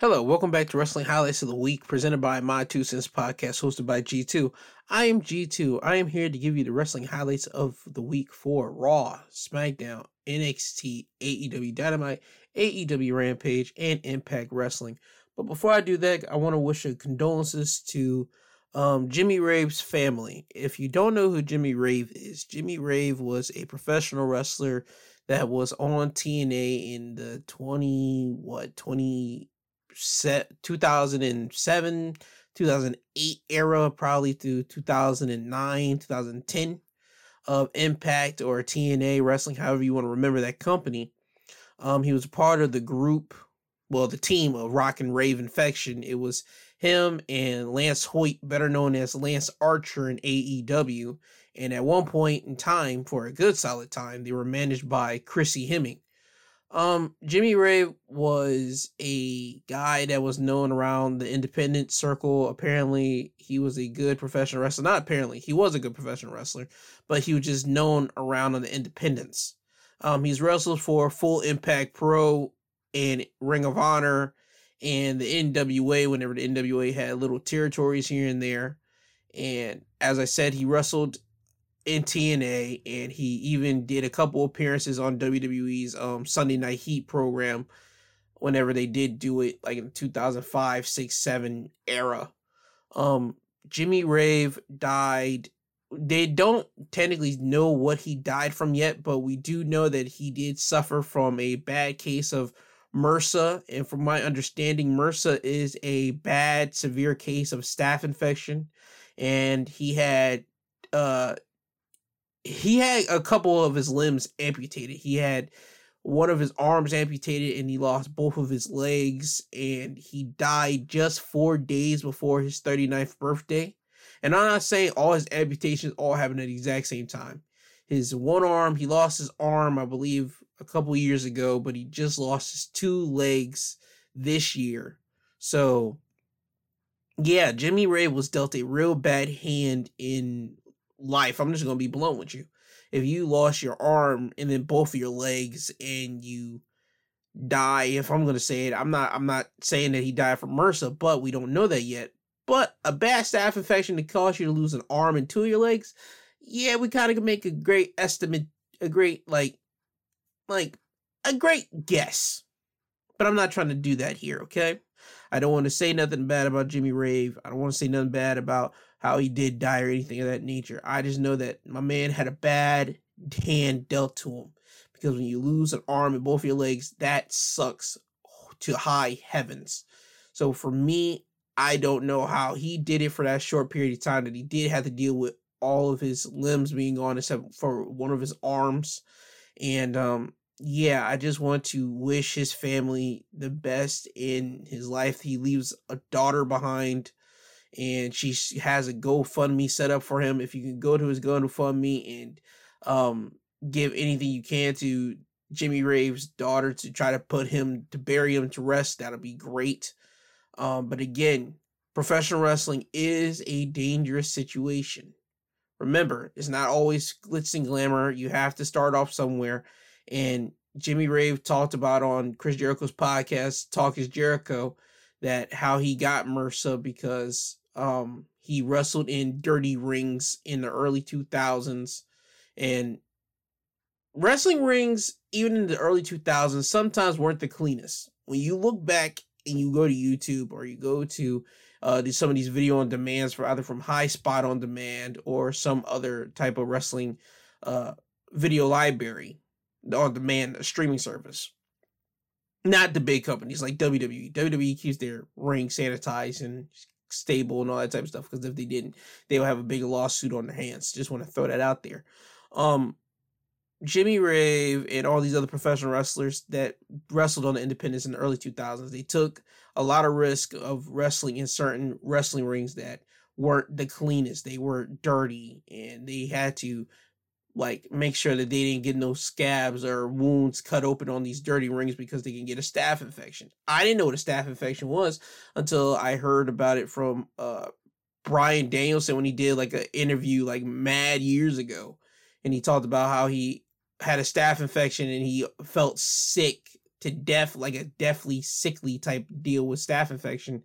Hello, welcome back to Wrestling Highlights of the Week, presented by My Two Cents Podcast, hosted by G2. I am G2. I am here to give you the wrestling highlights of the week for Raw, SmackDown, NXT, AEW Dynamite, AEW Rampage, and Impact Wrestling. But before I do that, I want to wish a condolences to um, Jimmy Rave's family. If you don't know who Jimmy Rave is, Jimmy Rave was a professional wrestler that was on TNA in the 20, what, 20 set 2007 2008 era probably through 2009 2010 of impact or tna wrestling however you want to remember that company. Um he was part of the group well the team of rock and rave infection. It was him and lance hoyt better known as lance archer in aew and at one point in time for a good solid time they were managed by christy hemme um, Jimmy Rave was a guy that was known around the independent circle. Apparently, he was a good professional wrestler. Not apparently, he was a good professional wrestler, but he was just known around on the independents. Um, he's wrestled for Full Impact Pro and Ring of Honor and the NWA whenever the NWA had little territories here and there. And as I said, he wrestled in TNA, and he even did a couple appearances on WWE's um, Sunday Night Heat program whenever they did do it, like in 2005, 6, 7 era. Um, Jimmy Rave died. They don't technically know what he died from yet, but we do know that he did suffer from a bad case of MRSA. And from my understanding, MRSA is a bad, severe case of staph infection. And he had uh he had a couple of his limbs amputated. He had one of his arms amputated and he lost both of his legs and he died just 4 days before his 39th birthday. And I'm not saying all his amputations all happened at the exact same time. His one arm, he lost his arm, I believe, a couple years ago, but he just lost his two legs this year. So, yeah, Jimmy Rave was dealt a real bad hand in life. I'm just gonna be blunt with you. If you lost your arm and then both of your legs and you die, if I'm gonna say it, I'm not I'm not saying that he died from MRSA, but we don't know that yet. But a bad staph infection to cause you to lose an arm and two of your legs, yeah, we kind of can make a great estimate, a great like, like a great guess. But I'm not trying to do that here, okay? I don't want to say nothing bad about Jimmy Rave. I don't want to say nothing bad about how he did die or anything of that nature. I just know that my man had a bad hand dealt to him because when you lose an arm and both of your legs, that sucks to high heavens. So for me, I don't know how he did it for that short period of time that he did have to deal with all of his limbs being gone except for one of his arms. And um yeah, I just want to wish his family the best in his life. He leaves a daughter behind and she has a GoFundMe set up for him. If you can go to his GoFundMe and um, give anything you can to Jimmy Rave's daughter to try to put him to bury him to rest, that'll be great. Um, but again, professional wrestling is a dangerous situation. Remember, it's not always glitz and glamour. You have to start off somewhere. And Jimmy Rave talked about on Chris Jericho's podcast, Talk is Jericho, that how he got MRSA because um, he wrestled in dirty rings in the early 2000s. And wrestling rings, even in the early 2000s, sometimes weren't the cleanest. When you look back and you go to YouTube or you go to uh, some of these video on demands for either from High Spot on Demand or some other type of wrestling uh, video library on demand streaming service not the big companies like WWE. WWE keeps their ring sanitized and stable and all that type of stuff because if they didn't, they would have a big lawsuit on their hands. Just want to throw that out there. Um, Jimmy Rave and all these other professional wrestlers that wrestled on the independents in the early 2000s, they took a lot of risk of wrestling in certain wrestling rings that weren't the cleanest. They were dirty and they had to like make sure that they didn't get no scabs or wounds cut open on these dirty rings because they can get a staph infection. I didn't know what a staph infection was until I heard about it from uh Bryan Danielson when he did like an interview like mad years ago and he talked about how he had a staph infection and he felt sick to death, like a deathly sickly type deal with staph infection,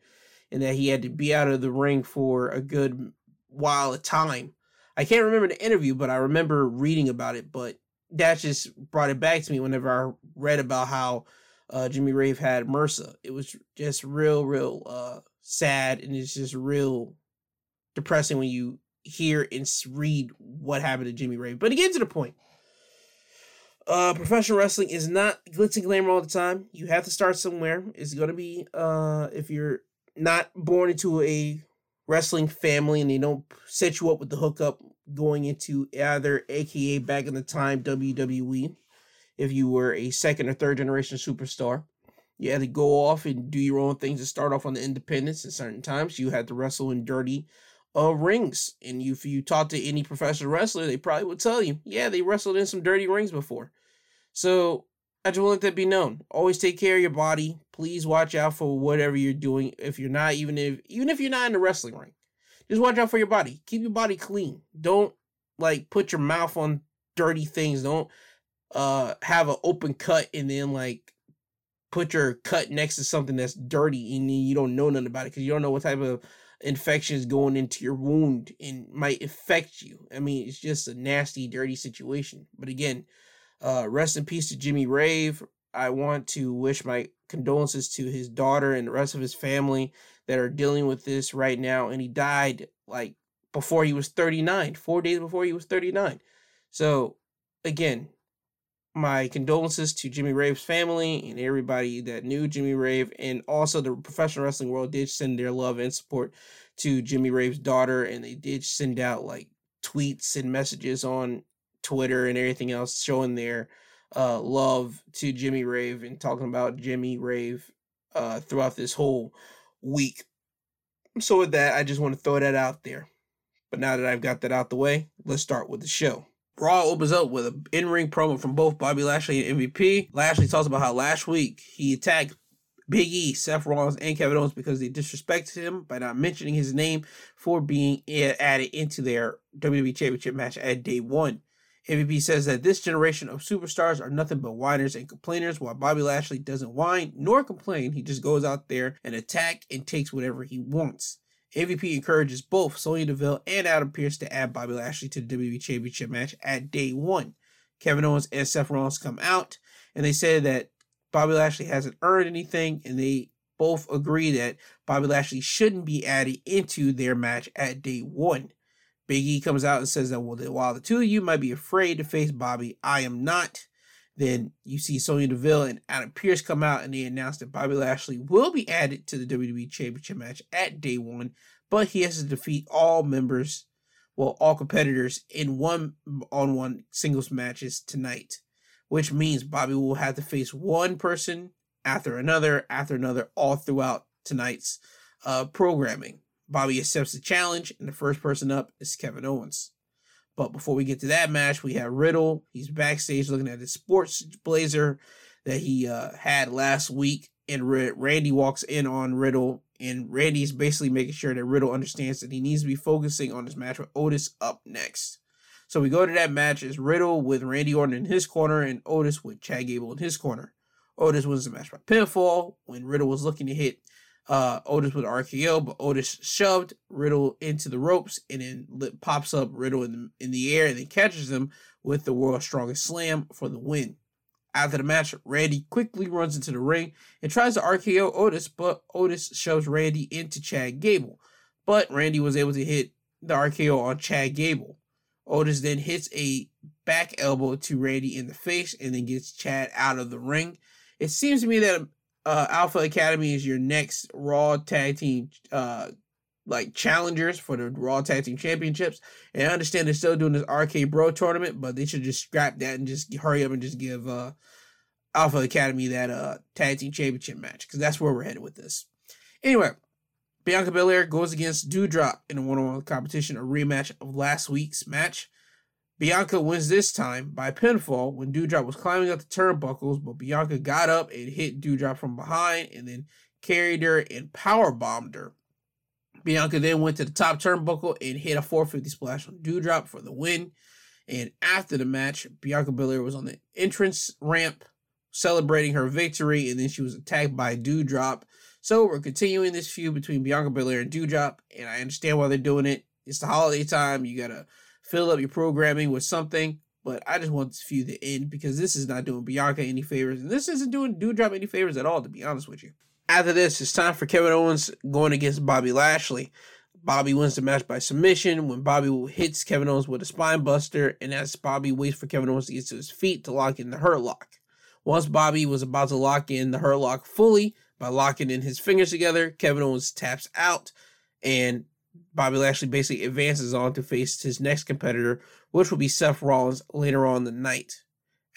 and that he had to be out of the ring for a good while of time. I can't remember the interview, but I remember reading about it. But that just brought it back to me whenever I read about how uh, Jimmy Rave had MRSA. It was just real, real uh, sad, and it's just real depressing when you hear and read what happened to Jimmy Rave. But get to the point, uh, professional wrestling is not glitz and glamour all the time. You have to start somewhere. It's gonna be uh, if you're not born into a wrestling family and they don't set you up with the hookup going into either aka back in the time WWE if you were a second or third generation superstar. You had to go off and do your own things and start off on the independents at certain times. You had to wrestle in dirty uh, rings. And if you talk to any professional wrestler, they probably would tell you, yeah, they wrestled in some dirty rings before. So I just want that be known. Always take care of your body. Please watch out for whatever you're doing. If you're not, even if even if you're not in the wrestling ring, just watch out for your body. Keep your body clean. Don't like put your mouth on dirty things. Don't uh have an open cut and then like put your cut next to something that's dirty and you don't know nothing about it because you don't know what type of infection is going into your wound and might affect you. I mean, it's just a nasty, dirty situation. But again, uh, rest in peace to Jimmy Rave. I want to wish my condolences to his daughter and the rest of his family that are dealing with this right now. And he died like before he was 39, four days before he was 39. So, again, my condolences to Jimmy Rave's family and everybody that knew Jimmy Rave, and also the professional wrestling world did send their love and support to Jimmy Rave's daughter, and they did send out like tweets and messages on Twitter and everything else showing their uh, love to Jimmy Rave and talking about Jimmy Rave uh, throughout this whole week. So with that, I just want to throw that out there. But now that I've got that out the way, let's start with the show. Raw opens up with an in-ring promo from both Bobby Lashley and MVP. Lashley talks about how last week he attacked Big E, Seth Rollins, and Kevin Owens because they disrespected him by not mentioning his name for being added into their WWE Championship match at day one. MVP says that this generation of superstars are nothing but whiners and complainers, while Bobby Lashley doesn't whine nor complain. He just goes out there and attack and takes whatever he wants. MVP encourages both Sonya Deville and Adam Pearce to add Bobby Lashley to the WWE Championship match at day one. Kevin Owens and Seth Rollins come out and they say that Bobby Lashley hasn't earned anything, and they both agree that Bobby Lashley shouldn't be added into their match at day one. Big E comes out and says that well, while the two of you might be afraid to face Bobby, I am not. Then you see Sonya Deville and Adam Pearce come out and they announce that Bobby Lashley will be added to the WWE Championship match at day one, but he has to defeat all members, well, all competitors in one on one singles matches tonight, which means Bobby will have to face one person after another, after another, all throughout tonight's uh, programming. Bobby accepts the challenge, and the first person up is Kevin Owens. But before we get to that match, we have Riddle. He's backstage looking at his sports blazer that he uh, had last week. And Randy walks in on Riddle, and Randy's basically making sure that Riddle understands that he needs to be focusing on his match with Otis up next. So we go to that match as Riddle with Randy Orton in his corner and Otis with Chad Gable in his corner. Otis wins the match by pinfall when Riddle was looking to hit uh, Otis with RKO, but Otis shoved Riddle into the ropes and then pops up Riddle in the, in the air and then catches him with the world's strongest slam for the win. After the match, Randy quickly runs into the ring and tries to RKO Otis, but Otis shoves Randy into Chad Gable. But Randy was able to hit the RKO on Chad Gable. Otis then hits a back elbow to Randy in the face and then gets Chad out of the ring. It seems to me that uh, Alpha Academy is your next Raw Tag Team uh, like challengers for the Raw Tag Team Championships. And I understand they're still doing this RK Bro tournament, but they should just scrap that and just hurry up and just give uh, Alpha Academy that uh, Tag Team Championship match because that's where we're headed with this. Anyway, Bianca Belair goes against Doudrop in a one-on-one competition, a rematch of last week's match. Bianca wins this time by pinfall when Doudrop was climbing up the turnbuckles, but Bianca got up and hit Doudrop from behind and then carried her and power bombed her. Bianca then went to the top turnbuckle and hit a 450 splash on Doudrop for the win. And after the match, Bianca Belair was on the entrance ramp celebrating her victory, and then she was attacked by Doudrop. So we're continuing this feud between Bianca Belair and Doudrop, and I understand why they're doing it. It's the holiday time. You gotta fill up your programming with something. But I just want this feud to end because this is not doing Bianca any favors, and this isn't doing Doudrop any favors at all, to be honest with you. After this, it's time for Kevin Owens going against Bobby Lashley. Bobby wins the match by submission when Bobby hits Kevin Owens with a spine buster, and as Bobby waits for Kevin Owens to get to his feet to lock in the hurt lock. Once Bobby was about to lock in the hurt lock fully by locking in his fingers together, Kevin Owens taps out, and Bobby Lashley basically advances on to face his next competitor, which will be Seth Rollins later on the night.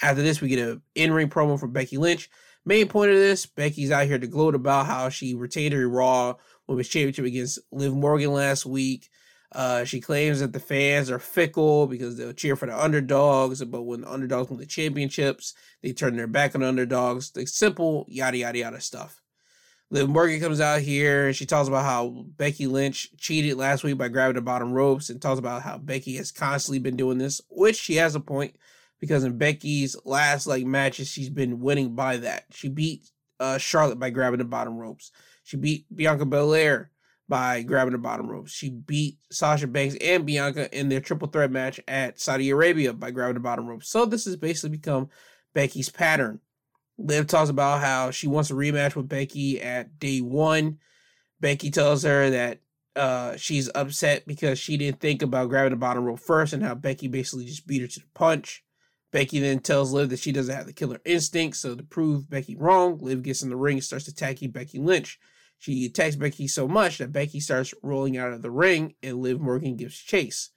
After this, we get an in-ring promo from Becky Lynch. Main point of this, Becky's out here to gloat about how she retained her Raw Women's Championship against Liv Morgan last week. Uh, she claims that the fans are fickle because they'll cheer for the underdogs, but when the underdogs win the championships, they turn their back on the underdogs. The simple yada yada yada stuff. Liv Morgan comes out here and she talks about how Becky Lynch cheated last week by grabbing the bottom ropes and talks about how Becky has constantly been doing this, which she has a point because in Becky's last like matches, she's been winning by that. She beat uh, Charlotte by grabbing the bottom ropes. She beat Bianca Belair by grabbing the bottom ropes. She beat Sasha Banks and Bianca in their triple threat match at Saudi Arabia by grabbing the bottom ropes. So this has basically become Becky's pattern. Liv talks about how she wants a rematch with Becky at day one. Becky tells her that uh, she's upset because she didn't think about grabbing the bottom rope first and how Becky basically just beat her to the punch. Becky then tells Liv that she doesn't have the killer instinct, so to prove Becky wrong, Liv gets in the ring and starts attacking Becky Lynch. She attacks Becky so much that Becky starts rolling out of the ring and Liv Morgan gives chase.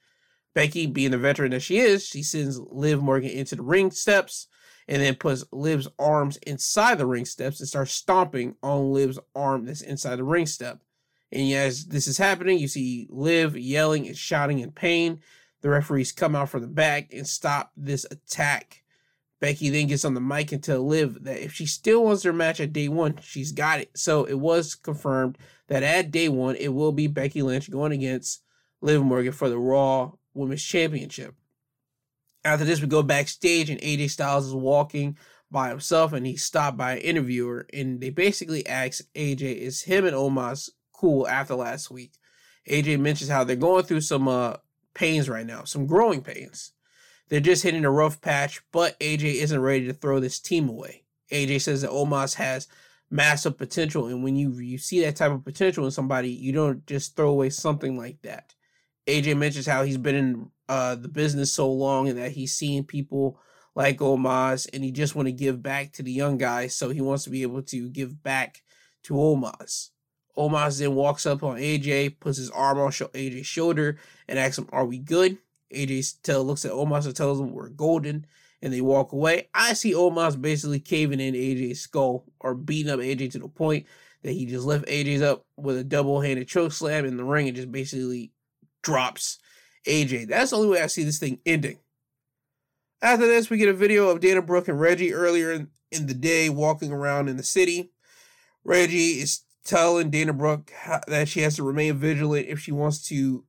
Becky, being the veteran that she is, she sends Liv Morgan into the ring steps and then puts Liv's arms inside the ring steps and starts stomping on Liv's arm that's inside the ring step. And as this is happening, you see Liv yelling and shouting in pain. The referees come out from the back and stop this attack. Becky then gets on the mic and tells Liv that if she still wants her match at day one, she's got it. So it was confirmed that at day one, it will be Becky Lynch going against Liv Morgan for the Raw Women's Championship. After this, we go backstage and AJ Styles is walking by himself and he's stopped by an interviewer and they basically ask AJ, is him and Omos cool after last week? AJ mentions how they're going through some uh, pains right now, some growing pains. They're just hitting a rough patch, but AJ isn't ready to throw this team away. AJ says that Omos has massive potential, and when you you see that type of potential in somebody, you don't just throw away something like that. AJ mentions how he's been in uh, the business so long and that he's seen people like Omos, and he just want to give back to the young guys, so he wants to be able to give back to Omos. Omos then walks up on AJ, puts his arm on AJ's shoulder, and asks him, "Are we good?" AJ tell looks at Omos and tells him we're golden, and they walk away. I see Omos basically caving in AJ's skull or beating up AJ to the point that he just left AJ's up with a double handed choke slam in the ring and just basically drops AJ. That's the only way I see this thing ending. After this, we get a video of Dana Brooke and Reggie earlier in, in the day walking around in the city. Reggie is telling Dana Brooke that she has to remain vigilant if she wants to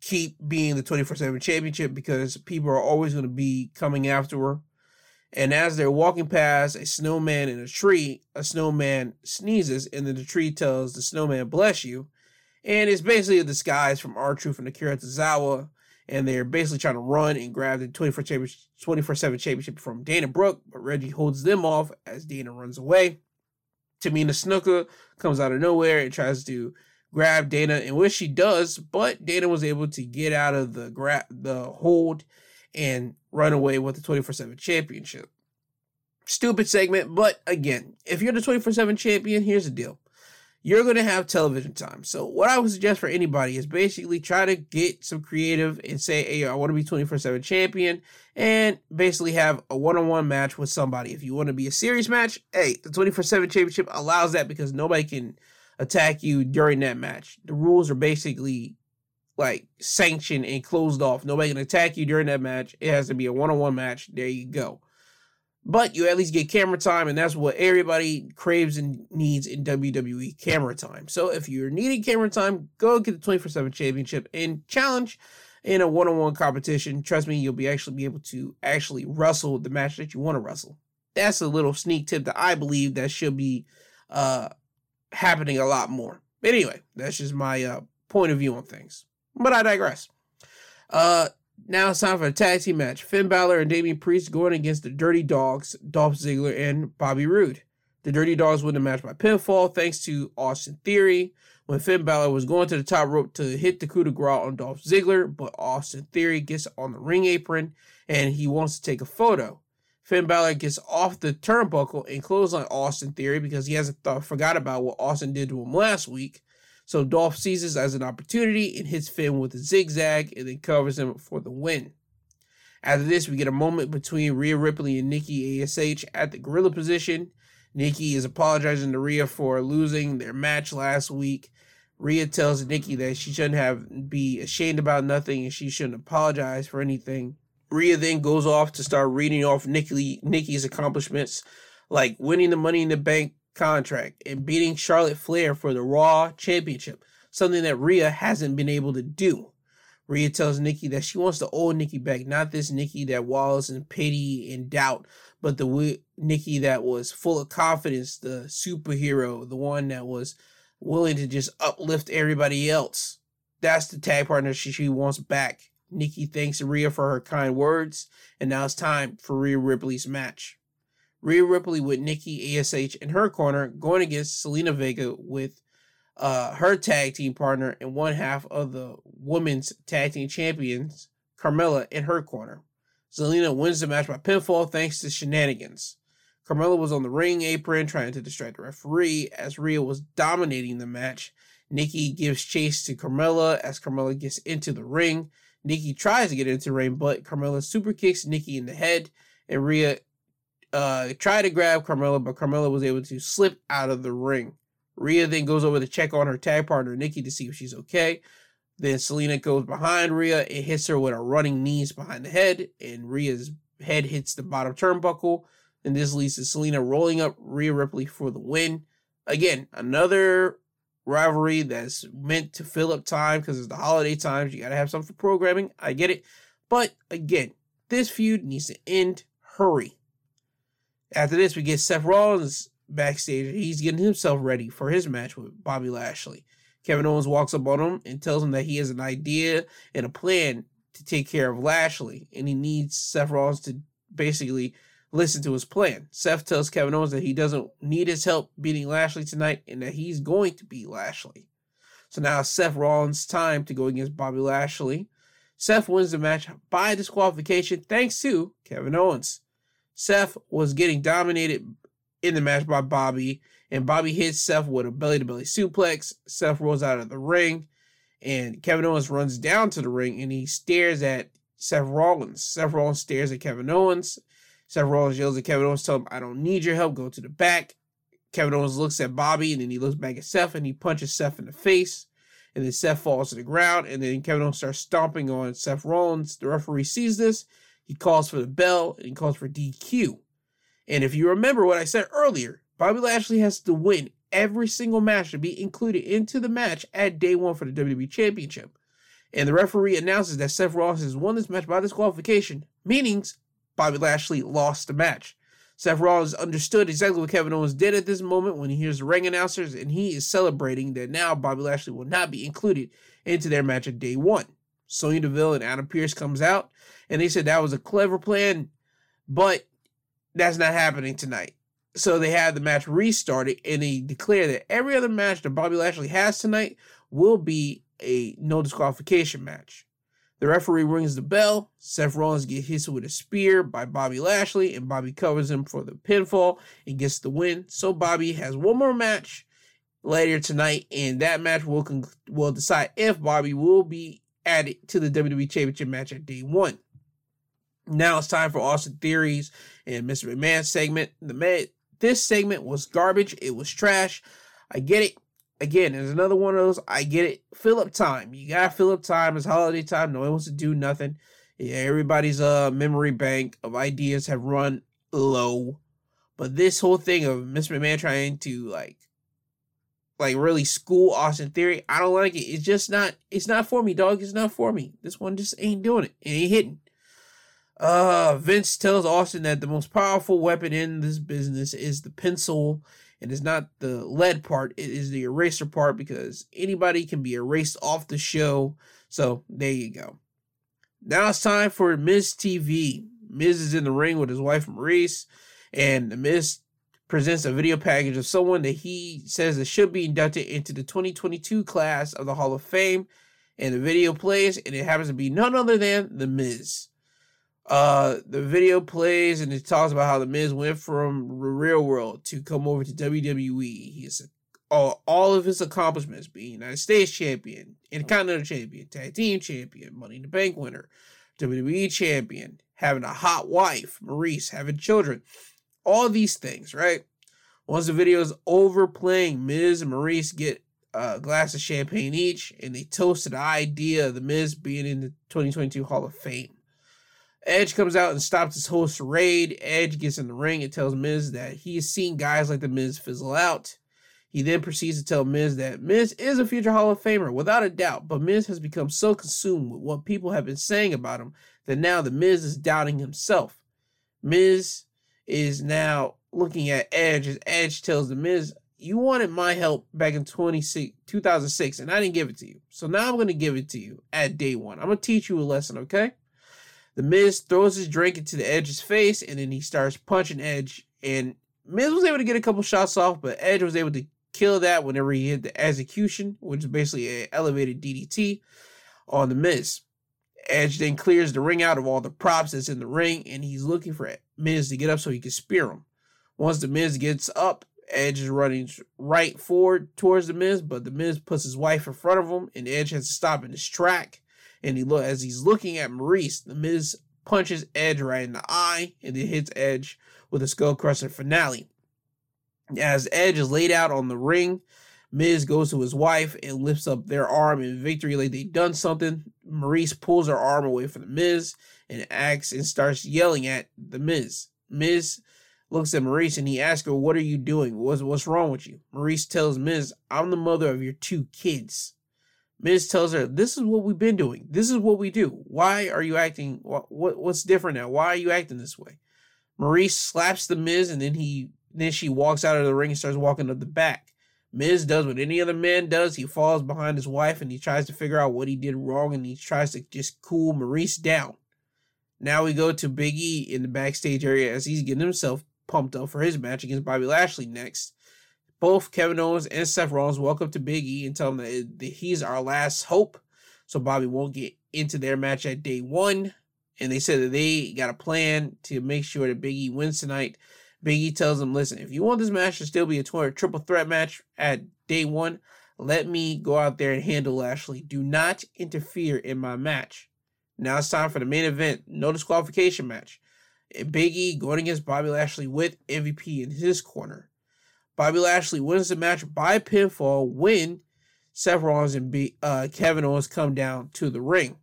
keep being the 24 7 championship because people are always going to be coming after her. And as they're walking past a snowman in a tree, a snowman sneezes, and then the tree tells the snowman, Bless you. And it's basically a disguise from R-Truth and Akira Tozawa. And they're basically trying to run and grab the 24 7 championship from Dana Brooke, but Reggie holds them off as Dana runs away. Tamina Snuka comes out of nowhere and tries to grab Dana, and which she does, but Dana was able to get out of the grab the hold and run away with the 24-7 championship. Stupid segment, but again, if you're the 24-7 champion, here's the deal. You're going to have television time. So what I would suggest for anybody is basically try to get some creative and say, hey, I want to be 24-7 champion and basically have a one-on-one match with somebody. If you want to be a series match, hey, the 24-7 championship allows that because nobody can – attack you during that match. The rules are basically like sanctioned and closed off. Nobody can attack you during that match. It has to be a one on one match. There you go. But you at least get camera time, and that's what everybody craves and needs in WWE camera time. So if you're needing camera time, go get the 24 7 championship and challenge in a one on one competition. Trust me, you'll be actually be able to actually wrestle the match that you want to wrestle. that's a little sneak tip that I believe that should be uh, happening a lot more. But anyway, that's just my uh, point of view on things. But I digress. Uh, now it's time for a tag team match. Finn Balor and Damian Priest going against the Dirty Dogs, Dolph Ziggler and Bobby Roode. The Dirty Dogs win the match by pinfall thanks to Austin Theory. When Finn Balor was going to the top rope to hit the coup de grace on Dolph Ziggler, but Austin Theory gets on the ring apron and he wants to take a photo. Finn Balor gets off the turnbuckle and clothesline Austin Theory because he hasn't forgot about what Austin did to him last week. So Dolph this as an opportunity and hits Finn with a zigzag and then covers him for the win. After this, we get a moment between Rhea Ripley and Nikki ASH at the gorilla position. Nikki is apologizing to Rhea for losing their match last week. Rhea tells Nikki that she shouldn't have be ashamed about nothing and she shouldn't apologize for anything. Rhea then goes off to start reading off Nikki Nikki's accomplishments, like winning the Money in the Bank contract and beating Charlotte Flair for the Raw Championship, something that Rhea hasn't been able to do. Rhea tells Nikki that she wants the old Nikki back, not this Nikki that wallows in pity and doubt, but the Nikki that was full of confidence, the superhero, the one that was willing to just uplift everybody else. That's the tag partner she, she wants back. Nikki thanks Rhea for her kind words, and now it's time for Rhea Ripley's match. Rhea Ripley with Nikki ASH in her corner, going against Zelina Vega with uh, her tag team partner and one half of the women's tag team champions, Carmella, in her corner. Zelina wins the match by pinfall thanks to shenanigans. Carmella was on the ring apron trying to distract the referee as Rhea was dominating the match. Nikki gives chase to Carmella as Carmella gets into the ring. Nikki tries to get into the ring, but Carmella super kicks Nikki in the head, and Rhea uh, tried to grab Carmella, but Carmella was able to slip out of the ring. Rhea then goes over to check on her tag partner Nikki to see if she's okay. Then Zelina goes behind Rhea and hits her with a running knees behind the head, and Rhea's head hits the bottom turnbuckle. And this leads to Zelina rolling up Rhea Ripley for the win. Again, another rivalry that's meant to fill up time because it's the holiday times. You got to have something for programming. I get it. But again, this feud needs to end. Hurry. After this, we get Seth Rollins backstage. He's getting himself ready for his match with Bobby Lashley. Kevin Owens walks up on him and tells him that he has an idea and a plan to take care of Lashley, and he needs Seth Rollins to basically listen to his plan. Seth tells Kevin Owens that he doesn't need his help beating Lashley tonight and that he's going to beat Lashley. So now Seth Rollins' time to go against Bobby Lashley. Seth wins the match by disqualification thanks to Kevin Owens. Seth was getting dominated in the match by Bobby, and Bobby hits Seth with a belly to belly suplex. Seth rolls out of the ring, and Kevin Owens runs down to the ring and he stares at Seth Rollins. Seth Rollins stares at Kevin Owens. Seth Rollins yells at Kevin Owens, tell him, I don't need your help, go to the back. Kevin Owens looks at Bobby and then he looks back at Seth and he punches Seth in the face. And then Seth falls to the ground and then Kevin Owens starts stomping on Seth Rollins. The referee sees this. He calls for the bell and he calls for DQ. And if you remember what I said earlier, Bobby Lashley has to win every single match to be included into the match at day one for the WWE Championship. And the referee announces that Seth Rollins has won this match by disqualification, meaning Bobby Lashley lost the match. Seth Rollins understood exactly what Kevin Owens did at this moment when he hears the ring announcers, and he is celebrating that now Bobby Lashley will not be included into their match at day one. Sonya Deville and Adam Pearce comes out, and they said that was a clever plan, but that's not happening tonight. So they had the match restarted, and they declare that every other match that Bobby Lashley has tonight will be a no disqualification match. The referee rings the bell. Seth Rollins gets hit with a spear by Bobby Lashley, and Bobby covers him for the pinfall and gets the win. So Bobby has one more match later tonight, and that match will con- will decide if Bobby will be added to the WWE Championship match at day one. Now it's time for Austin Theory's and Mr. McMahon segment. The man, this segment was garbage. It was trash. I get it again, there's another one of those. I get it. Fill up time. You gotta fill up time. It's holiday time. No one wants to do nothing. Yeah, everybody's uh memory bank of ideas have run low. But this whole thing of Mr. McMahon trying to like like really school Austin Theory, I don't like it. It's just not it's not for me, dog. It's not for me. This one just ain't doing it. It ain't hitting. Uh, Vince tells Austin that the most powerful weapon in this business is the pencil and it's not the lead part, it is the eraser part because anybody can be erased off the show. So there you go. Now it's time for Miz TV. Miz is in the ring with his wife Maryse, and the Miz presents a video package of someone that he says that should be inducted into the 2022 class of the Hall of Fame. And the video plays, and it happens to be none other than The Miz. Uh, the video plays and it talks about how the Miz went from the real world to come over to WWE. He's all, all of his accomplishments being United States champion, Intercontinental champion, tag team champion, Money in the Bank winner, WWE champion, having a hot wife, Maryse, having children, all these things, right? Once the video is over playing, Miz and Maryse get a glass of champagne each, and they toasted the idea of the Miz being in the 2022 Hall of Fame. Edge comes out and stops his host raid. Edge gets in the ring and tells Miz that he has seen guys like the Miz fizzle out. He then proceeds to tell Miz that Miz is a future Hall of Famer, without a doubt, but Miz has become so consumed with what people have been saying about him that now the Miz is doubting himself. Miz is now looking at Edge as Edge tells the Miz, You wanted my help back in 26, 2006, and I didn't give it to you. So now I'm going to give it to you at day one. I'm going to teach you a lesson, okay? The Miz throws his drink into the Edge's face, and then he starts punching Edge. And Miz was able to get a couple shots off, but Edge was able to kill that whenever he hit the execution, which is basically an elevated DDT on the Miz. Edge then clears the ring out of all the props that's in the ring, and he's looking for Miz to get up so he can spear him. Once the Miz gets up, Edge is running right forward towards the Miz, but the Miz puts his wife in front of him, and Edge has to stop in his track and he look as he's looking at Maryse, the Miz punches Edge right in the eye and then hits Edge with a skull crusher finale. As Edge is laid out on the ring, Miz goes to his wife and lifts up their arm in victory like they done something. Maryse pulls her arm away from the Miz and acts and starts yelling at the Miz. Miz looks at Maryse and he asks her, What are you doing? What's, what's wrong with you? Maryse tells Miz, I'm the mother of your two kids. Miz tells her, "This is what we've been doing. This is what we do. Why are you acting? What, what what's different now? Why are you acting this way?" Maryse slaps the Miz, and then he then she walks out of the ring and starts walking up the back. Miz does what any other man does. He falls behind his wife and he tries to figure out what he did wrong, and he tries to just cool Maryse down. Now we go to Big E in the backstage area as he's getting himself pumped up for his match against Bobby Lashley next both Kevin Owens and Seth Rollins walk up to Big E and tell him that, that he's our last hope. So Bobby won't get into their match at day one. And they said that they got a plan to make sure that Big E wins tonight. Big E tells them, listen, if you want this match to still be a triple threat match at day one, let me go out there and handle Lashley. Do not interfere in my match. Now it's time for the main event, no disqualification match. Big E going against Bobby Lashley with MVP in his corner. Bobby Lashley wins the match by pinfall when Seth Rollins and B, uh, Kevin Owens come down to the ring.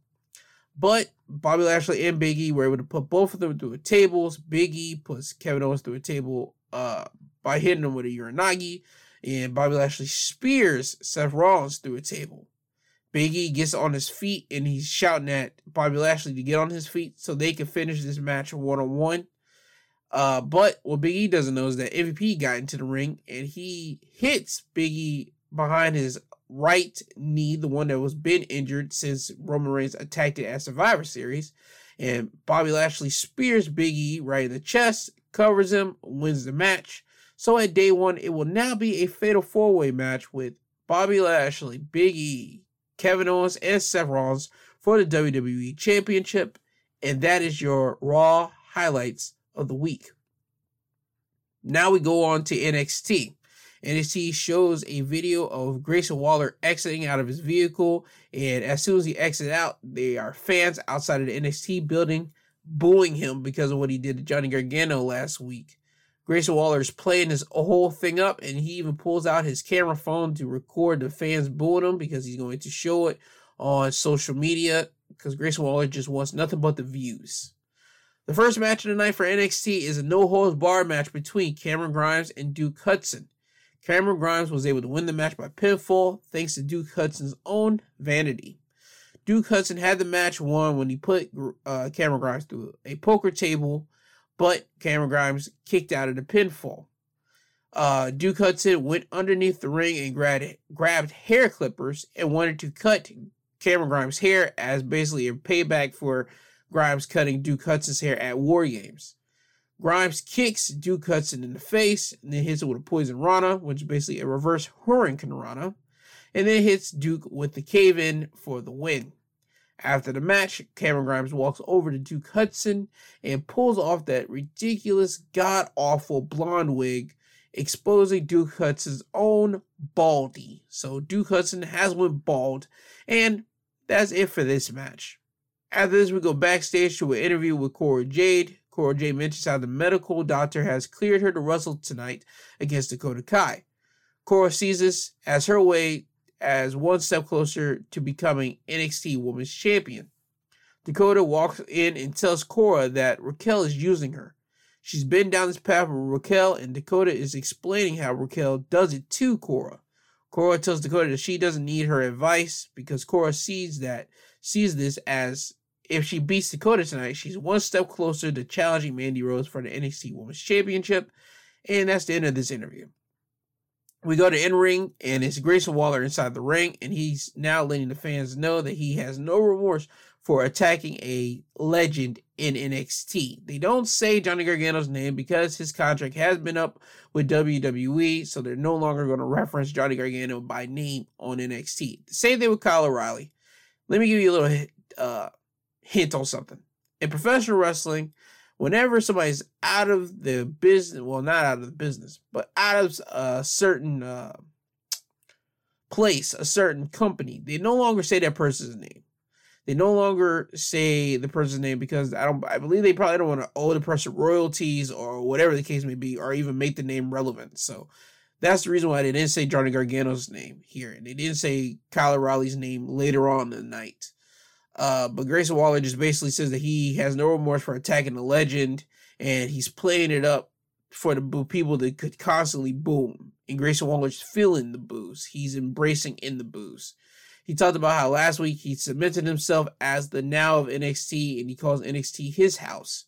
But Bobby Lashley and Big E were able to put both of them through tables. Big E puts Kevin Owens through a table uh, by hitting him with a Uranage. And Bobby Lashley spears Seth Rollins through a table. Big E gets on his feet and he's shouting at Bobby Lashley to get on his feet so they can finish this match one on one. Uh, but what Big E doesn't know is that MVP got into the ring and he hits Big E behind his right knee, the one that was been injured since Roman Reigns attacked it at Survivor Series. And Bobby Lashley spears Big E right in the chest, covers him, wins the match. So at day one, it will now be a fatal four way match with Bobby Lashley, Big E, Kevin Owens, and Seth Rollins for the WWE Championship. And that is your Raw highlights of the week. Now we go on to NXT. NXT shows a video of Grayson Waller exiting out of his vehicle, and as soon as he exits out, there are fans outside of the NXT building booing him because of what he did to Johnny Gargano last week. Grayson Waller is playing this whole thing up, and he even pulls out his camera phone to record the fans booing him because he's going to show it on social media because Grayson Waller just wants nothing but the views. The first match of the night for NXT is a no holds bar match between Cameron Grimes and Duke Hudson. Cameron Grimes was able to win the match by pinfall thanks to Duke Hudson's own vanity. Duke Hudson had the match won when he put uh, Cameron Grimes through a poker table, but Cameron Grimes kicked out of the pinfall. Uh, Duke Hudson went underneath the ring and grabbed, grabbed hair clippers and wanted to cut Cameron Grimes' hair as basically a payback for Grimes cutting Duke Hudson's hair at War Games. Grimes kicks Duke Hudson in the face and then hits it with a poison rana, which is basically a reverse Hurricane Rana, and then hits Duke with the cave in for the win. After the match, Cameron Grimes walks over to Duke Hudson and pulls off that ridiculous, god awful blonde wig, exposing Duke Hudson's own baldy. So Duke Hudson has went bald, and that's it for this match. After this, we go backstage to an interview with Cora Jade. Cora Jade mentions how the medical doctor has cleared her to wrestle tonight against Dakota Kai. Cora sees this as her way as one step closer to becoming NXT Women's Champion. Dakota walks in and tells Cora that Raquel is using her. She's been down this path with Raquel, and Dakota is explaining how Raquel does it to Cora. Cora tells Dakota that she doesn't need her advice because Cora sees that sees this as if she beats Dakota tonight, she's one step closer to challenging Mandy Rose for the NXT Women's Championship. And that's the end of this interview. We go to in ring, and it's Grayson Waller inside the ring, and he's now letting the fans know that he has no remorse for attacking a legend in NXT. They don't say Johnny Gargano's name because his contract has been up with WWE, so they're no longer going to reference Johnny Gargano by name on NXT. Same thing with Kyle O'Reilly. Let me give you a little uh, hint on something. In professional wrestling, whenever somebody's out of the business, well, not out of the business, but out of a certain uh, place, a certain company, they no longer say that person's name. They no longer say the person's name because I don't. I believe they probably don't want to owe the person royalties or whatever the case may be, or even make the name relevant. So that's the reason why they didn't say Johnny Gargano's name here. and They didn't say Kyle O'Reilly's name later on in the night. Uh, but Grayson Waller just basically says that he has no remorse for attacking the legend, and he's playing it up for the people that could constantly boom. And Grayson Waller's feeling the boos. He's embracing in the boos. He talked about how last week he cemented himself as the now of NXT, and he calls NXT his house.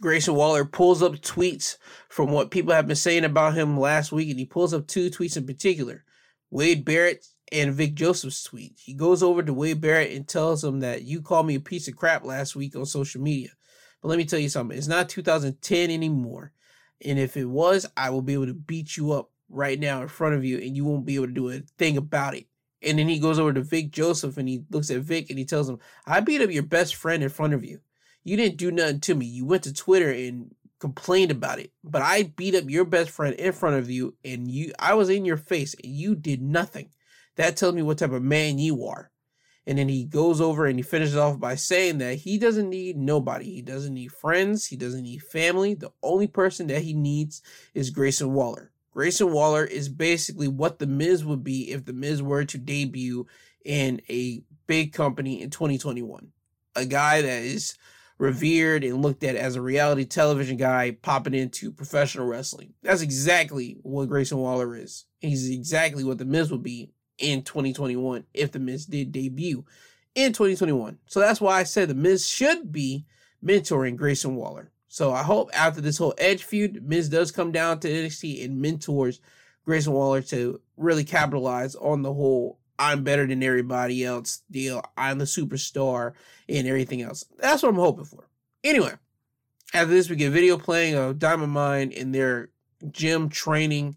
Grayson Waller pulls up tweets from what people have been saying about him last week, and he pulls up two tweets in particular. Wade Barrett and Vic Joseph's tweet. He goes over to Wade Barrett and tells him that you called me a piece of crap last week on social media. But let me tell you something. It's not 2010 anymore. And if it was, I will be able to beat you up right now in front of you and you won't be able to do a thing about it. And then he goes over to Vic Joseph and he looks at Vic and he tells him, I beat up your best friend in front of you. You didn't do nothing to me. You went to Twitter and complained about it. But I beat up your best friend in front of you and you I was in your face and you did nothing. That tells me what type of man you are. And then he goes over and he finishes off by saying that he doesn't need nobody. He doesn't need friends. He doesn't need family. The only person that he needs is Grayson Waller. Grayson Waller is basically what The Miz would be if The Miz were to debut in a big company in 2021. A guy that is revered and looked at as a reality television guy popping into professional wrestling. That's exactly what Grayson Waller is. He's exactly what The Miz would be in 2021 if The Miz did debut in 2021. So that's why I said The Miz should be mentoring Grayson Waller. So I hope after this whole Edge feud, Miz does come down to NXT and mentors Grayson Waller to really capitalize on the whole I'm better than everybody else deal. I'm the superstar and everything else. That's what I'm hoping for. Anyway, after this, we get video playing of Diamond Mine in their gym training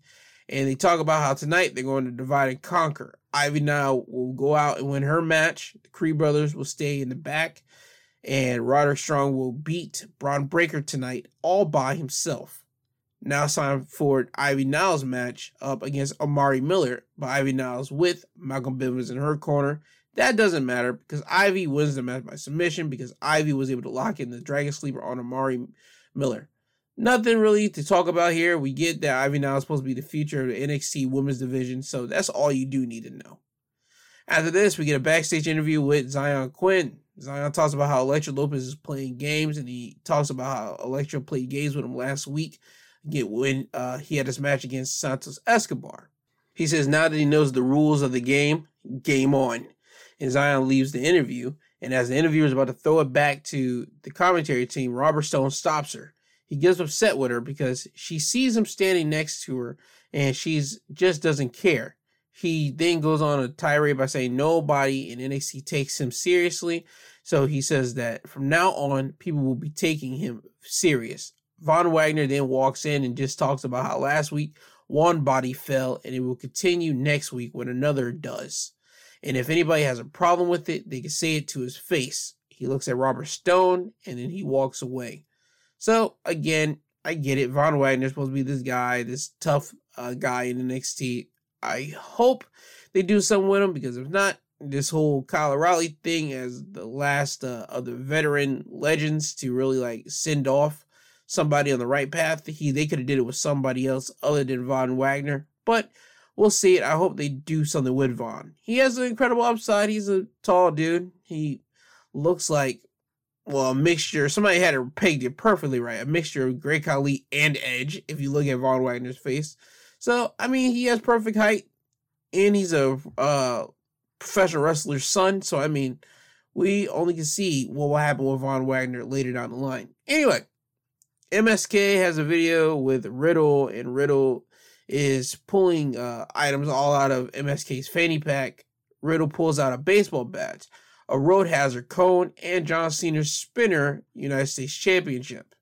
and they talk about how tonight they're going to divide and conquer. Ivy Nile will go out and win her match. The Creed brothers will stay in the back. And Roderick Strong will beat Bron Breakker tonight all by himself. Now it's time for Ivy Niles match up against Amari Miller by Ivy Niles with Malcolm Bivens in her corner. That doesn't matter because Ivy wins the match by submission because Ivy was able to lock in the Dragon Sleeper on Amari Miller. Nothing really to talk about here. We get that Ivy Nile is supposed to be the future of the NXT Women's Division, so that's all you do need to know. After this, we get a backstage interview with Xyon Quinn. Xyon talks about how Elektra Lopez is playing games, and he talks about how Elektra played games with him last week again, when uh, he had his match against Santos Escobar. He says now that he knows the rules of the game, game on. And Xyon leaves the interview, And as the interviewer is about to throw it back to the commentary team, Robert Stone stops her. He gets upset with her because she sees him standing next to her and she's just doesn't care. He then goes on a tirade by saying nobody in NXT takes him seriously. So he says that from now on, people will be taking him serious. Von Wagner then walks in and just talks about how last week one body fell and it will continue next week when another does. And if anybody has a problem with it, they can say it to his face. He looks at Robert Stone and then he walks away. So again, I get it. Von Wagner's supposed to be this guy, this tough uh, guy in the NXT. I hope they do something with him because if not, this whole Kyle O'Reilly thing as the last uh, of the veteran legends to really like send off somebody on the right path. He they could have did it with somebody else other than Von Wagner, but we'll see it. I hope they do something with Von. He has an incredible upside. He's a tall dude. He looks like well a mixture. Somebody had it pegged it perfectly right. A mixture of Great Khali and Edge. If you look at Von Wagner's face, so I mean he has perfect height, and he's a uh, professional wrestler's son. So I mean. We only can see what will happen with Von Wagner later down the line. Anyway, MSK has a video with Riddle, and Riddle is pulling uh, items all out of MSK's fanny pack. Riddle pulls out a baseball bat, a road hazard cone, and John Cena's spinner United States Championship,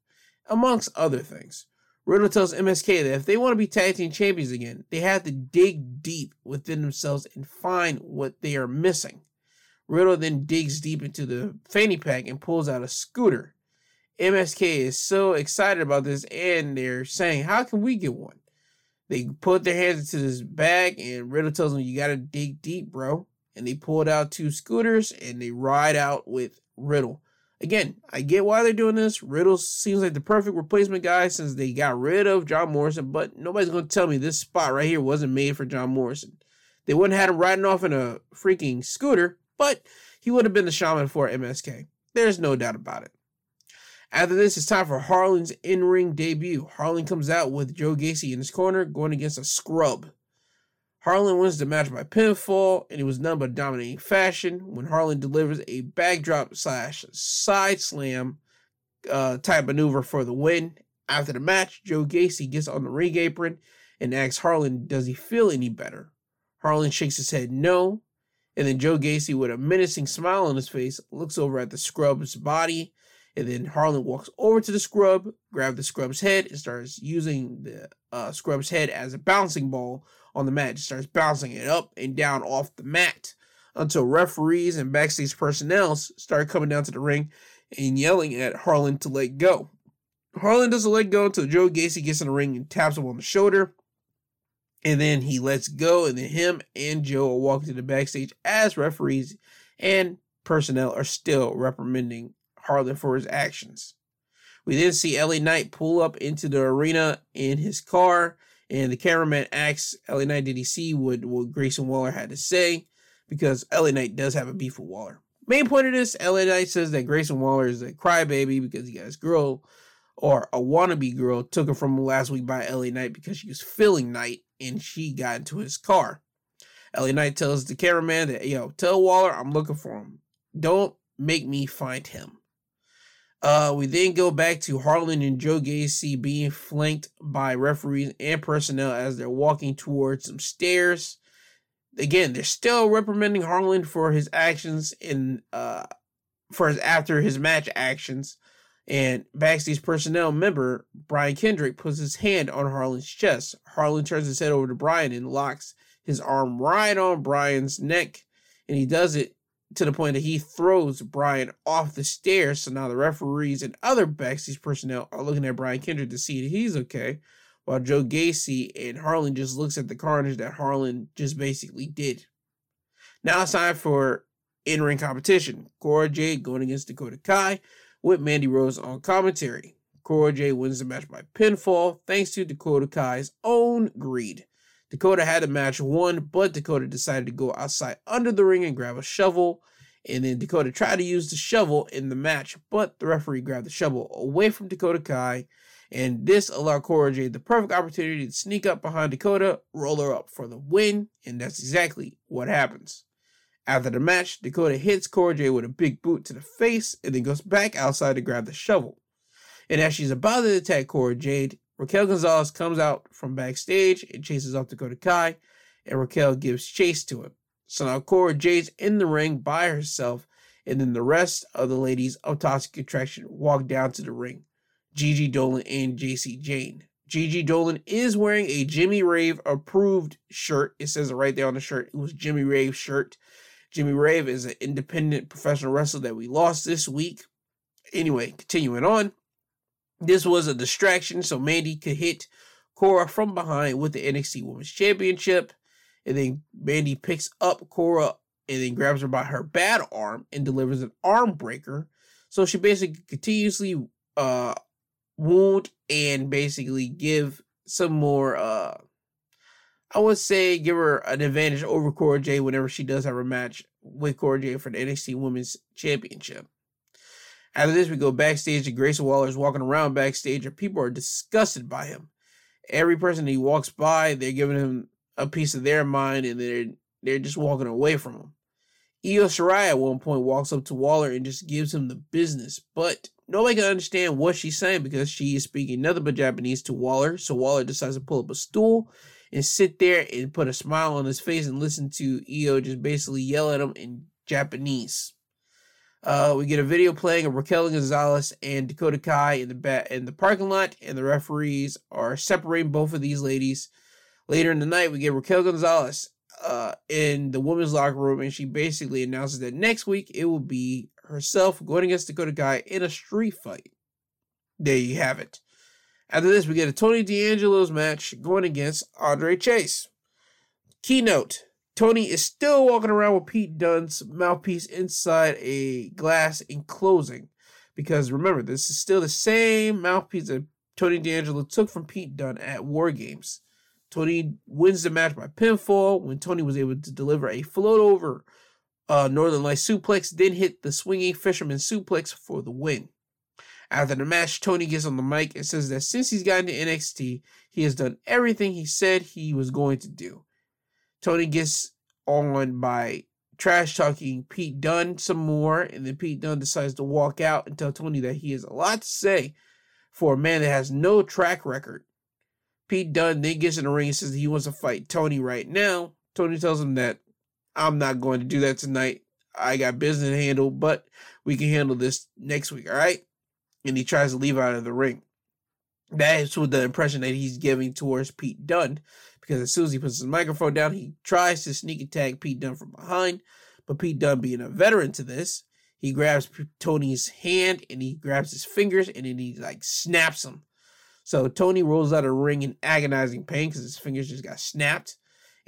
amongst other things. Riddle tells MSK that if they want to be tag team champions again, they have to dig deep within themselves and find what they are missing. Riddle then digs deep into the fanny pack and pulls out a scooter. MSK is so excited about this and they're saying, How can we get one? They put their hands into this bag and Riddle tells them, You gotta dig deep, bro. And they pulled out two scooters and they ride out with Riddle. Again, I get why they're doing this. Riddle seems like the perfect replacement guy since they got rid of John Morrison, but nobody's gonna tell me this spot right here wasn't made for John Morrison. They wouldn't have had him riding off in a freaking scooter, but he would have been the shaman for MSK. There's no doubt about it. After this, it's time for Harlan's in ring debut. Harlan comes out with Joe Gacy in his corner, going against a scrub. Harland wins the match by pinfall, and it was none but dominating fashion when Harlan delivers a backdrop slash side slam uh, type maneuver for the win. After the match, Joe Gacy gets on the ring apron and asks Harlan, Does he feel any better? Harlan shakes his head no, and then Joe Gacy, with a menacing smile on his face, looks over at the scrub's body and then Harlan walks over to the scrub, grabs the scrub's head, and starts using the uh, scrub's head as a bouncing ball on the mat. Just starts bouncing it up and down off the mat until referees and backstage personnel start coming down to the ring and yelling at Harlan to let go. Harlan doesn't let go until Joe Gacy gets in the ring and taps him on the shoulder. And then he lets go, and then him and Joe are walking to the backstage as referees and personnel are still reprimanding Harland for his actions. We then see LA Knight pull up into the arena in his car, and the cameraman asks LA Knight, did he see what, what Grayson Waller had to say? Because LA Knight does have a beef with Waller. Main point of this, LA Knight says that Grayson Waller is a crybaby because he got his girl, or a wannabe girl, took him from last week by LA Knight because she was feeling Knight and she got into his car. LA Knight tells the cameraman that, yo, tell Waller I'm looking for him. Don't make me find him. Uh, we then go back to Harland and Joe Gacy being flanked by referees and personnel as they're walking towards some stairs. Again, they're still reprimanding Harland for his actions in uh for his after his match actions. And backstage personnel member Brian Kendrick puts his hand on Harland's chest. Harland turns his head over to Brian and locks his arm right on Brian's neck. And he does it to the point that he throws Brian off the stairs. So now the referees and other backstage personnel are looking at Brian Kendrick to see that he's okay, while Joe Gacy and Harlan just looks at the carnage that Harlan just basically did. Now it's time for in-ring competition. Cora Jade going against Dakota Kai with Mandy Rose on commentary. Cora Jade wins the match by pinfall thanks to Dakota Kai's own greed. Dakota had the match won, but Dakota decided to go outside under the ring and grab a shovel. And then Dakota tried to use the shovel in the match, but the referee grabbed the shovel away from Dakota Kai. And this allowed Cora Jade the perfect opportunity to sneak up behind Dakota, roll her up for the win, and that's exactly what happens. After the match, Dakota hits Cora Jade with a big boot to the face and then goes back outside to grab the shovel. And as she's about to attack Cora Jade, Raquel Gonzalez comes out from backstage and chases off Dakota Kai, and Raquel gives chase to him. So now Cora Jade's in the ring by herself, and then the rest of the ladies of Toxic Attraction walk down to the ring. Gigi Dolan and Jacy Jayne. Gigi Dolan is wearing a Jimmy Rave approved shirt. It says it right there on the shirt. It was Jimmy Rave shirt. Jimmy Rave is an independent professional wrestler that we lost this week. Anyway, continuing on. This was a distraction so Mandy could hit Cora from behind with the NXT Women's Championship. And then Mandy picks up Cora and then grabs her by her bad arm and delivers an arm breaker. So she basically continuously uh wound and basically give some more uh I would say give her an advantage over Cora Jade whenever she does have a match with Cora Jade for the NXT Women's Championship. After this, we go backstage and Grayson Waller is walking around backstage and people are disgusted by him. Every person he walks by, they're giving him a piece of their mind and they're they're just walking away from him. Io Shirai at one point walks up to Waller and just gives him the business, but nobody can understand what she's saying because she is speaking nothing but Japanese to Waller. So Waller decides to pull up a stool and sit there and put a smile on his face and listen to Io just basically yell at him in Japanese. Uh, we get a video playing of Raquel Gonzalez and Dakota Kai in the bat in the parking lot, and the referees are separating both of these ladies. Later in the night, we get Raquel Gonzalez uh, in the women's locker room, and she basically announces that next week it will be herself going against Dakota Kai in a street fight. There you have it. After this, we get a Tony D'Angelo's match going against Andre Chase. Keynote Tony is still walking around with Pete Dunne's mouthpiece inside a glass enclosing. Because remember, this is still the same mouthpiece that Tony D'Angelo took from Pete Dunne at War Games. Tony wins the match by pinfall when Tony was able to deliver a float over uh, Northern Light suplex, then hit the swinging fisherman suplex for the win. After the match, Tony gets on the mic and says that since he's gotten to NXT, he has done everything he said he was going to do. Tony gets on by trash talking Pete Dunne some more, and then Pete Dunne decides to walk out and tell Tony that he has a lot to say for a man that has no track record. Pete Dunne then gets in the ring and says he wants to fight Tony right now. Tony tells him that I'm not going to do that tonight. I got business to handle, but we can handle this next week, all right? And he tries to leave out of the ring. That is with the impression that he's giving towards Pete Dunne because as soon as he puts his microphone down, he tries to sneak attack Pete Dunne from behind. But Pete Dunne, being a veteran to this, he grabs Tony's hand and he grabs his fingers and then he like snaps them. So Tony rolls out of the ring in agonizing pain because his fingers just got snapped.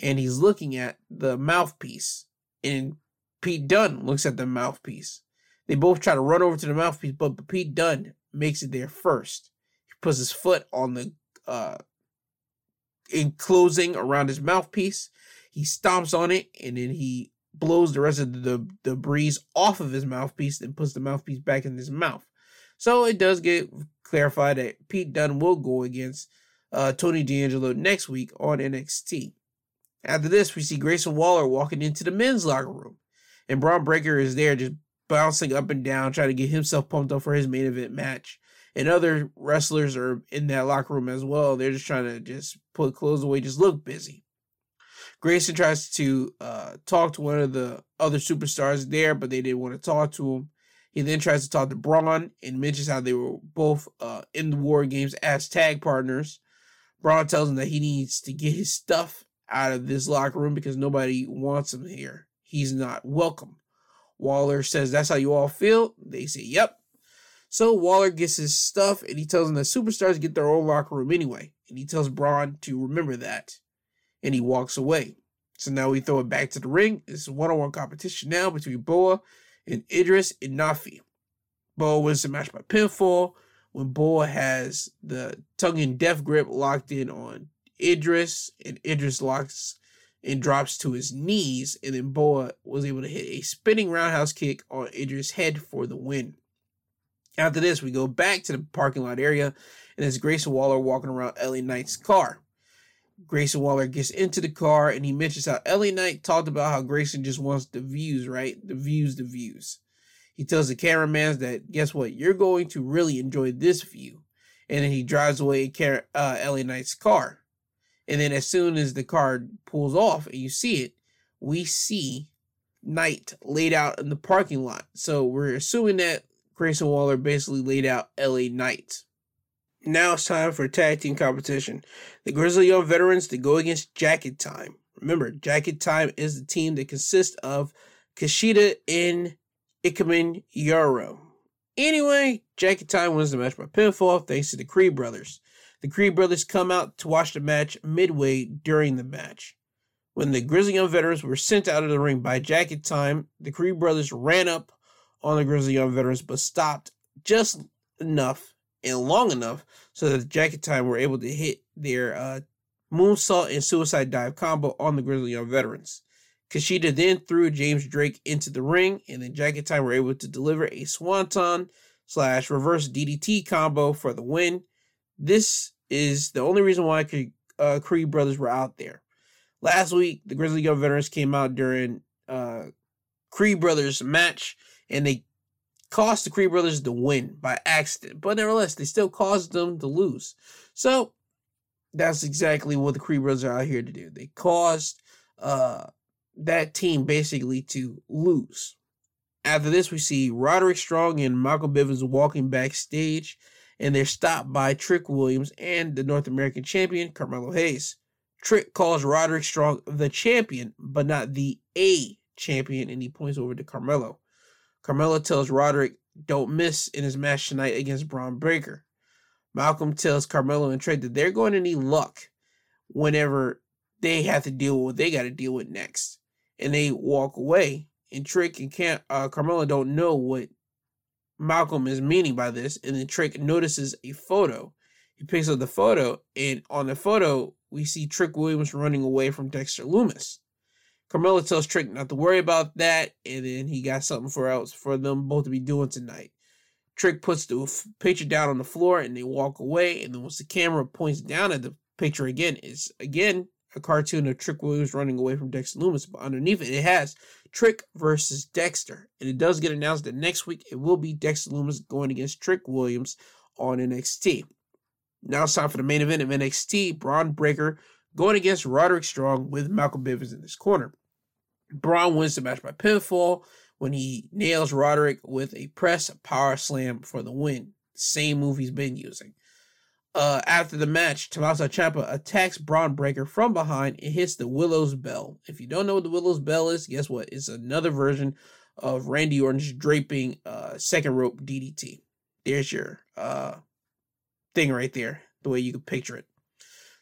And he's looking at the mouthpiece. And Pete Dunne looks at the mouthpiece. They both try to run over to the mouthpiece, but Pete Dunne makes it there first. He puts his foot on the uh, enclosing around his mouthpiece. He stomps on it and then he blows the rest of the, the breeze off of his mouthpiece and puts the mouthpiece back in his mouth. So it does get clarified that Pete Dunne will go against uh, Tony D'Angelo next week on NXT. After this, we see Grayson Waller walking into the men's locker room, and Bron Breakker is there just bouncing up and down, trying to get himself pumped up for his main event match and other wrestlers are in that locker room as well. They're just trying to just put clothes away, just look busy. Grayson tries to uh, talk to one of the other superstars there, but they didn't want to talk to him. He then tries to talk to Bron and mentions how they were both uh, in the War Games as tag partners. Bron tells him that he needs to get his stuff out of this locker room because nobody wants him here. He's not welcome. Waller says, That's how you all feel? They say, Yep. So Waller gets his stuff and he tells them that superstars get their own locker room anyway. And he tells Bron to remember that. And he walks away. So now we throw it back to the ring. It's a one on one competition now between Boa and Idris Enofé. Boa wins the match by pinfall when Boa has the tongue and death grip locked in on Idris, and Idris locks and drops to his knees, and then Boa was able to hit a spinning roundhouse kick on Idris' head for the win. After this, we go back to the parking lot area, and it's Grayson Waller walking around LA Knight's car. Grayson Waller gets into the car and he mentions how LA Knight talked about how Grayson just wants the views, right? The views, the views. He tells the cameraman that, guess what? You're going to really enjoy this view. And then he drives away in uh, LA Knight's car. And then as soon as the car pulls off and you see it, we see Knight laid out in the parking lot. So we're assuming that Grayson Waller basically laid out LA Knight. Now it's time for tag team competition. The Grizzled Young veterans to go against Jacket Time. Remember, Jacket Time is the team that consists of Kushida and Ikemen Jiro. Anyway, Jacket Time wins the match by pinfall thanks to the Creed brothers. The Creed brothers come out to watch the match midway during the match. When the Grizzled Young veterans were sent out of the ring by Jacket Time, the Creed brothers ran up on the Grizzled Young veterans but stopped just enough and long enough so that the Jacket Time were able to hit their uh, moonsault and suicide dive combo on the Grizzled Young veterans. Kushida then threw James Drake into the ring, and then Jacket Time were able to deliver a swanton slash reverse DDT combo for the win. This is the only reason why uh, Creed brothers were out there. Last week, the Grizzled Young veterans came out during uh, Creed brothers match, and they cost the Creed brothers the win by accident. But nevertheless, they still caused them to lose. So that's exactly what the Creed brothers are out here to do. They caused uh, that team basically to lose. After this, we see Roderick Strong and Michael Bivens walking backstage, and they're stopped by Trick Williams and the North American champion, Carmelo Hayes. Trick calls Roderick Strong the champion, but not the A champion, and he points over to Carmelo. Carmelo tells Roderick don't miss in his match tonight against Bron Breakker. Malcolm tells Carmelo and Trick that they're going to need luck whenever they have to deal with what they got to deal with next. And they walk away. And Trick and Cam- uh, Carmelo don't know what Malcolm is meaning by this. And then Trick notices a photo. He picks up the photo, and on the photo, we see Trick Williams running away from Dexter Lumis. Carmelo tells Trick not to worry about that, and then he got something for else for them both to be doing tonight. Trick puts the picture down on the floor, and they walk away. And then once the camera points down at the picture again, it's again a cartoon of Trick Williams running away from Dexter Lumis, but underneath it, it has Trick versus Dexter, and it does get announced that next week it will be Dexter Lumis going against Trick Williams on NXT. Now it's time for the main event of NXT: Bron Breakker going against Roderick Strong with Malcolm Bivens in this corner. Bron wins the match by pinfall when he nails Roderick with a press power slam for the win. Same move he's been using. Uh, after the match, Tommaso Ciampa attacks Bron Breakker from behind and hits the Willow's Bell. If you don't know what the Willow's Bell is, guess what? It's another version of Randy Orton's draping uh, second rope DDT. There's your uh, thing right there, the way you can picture it.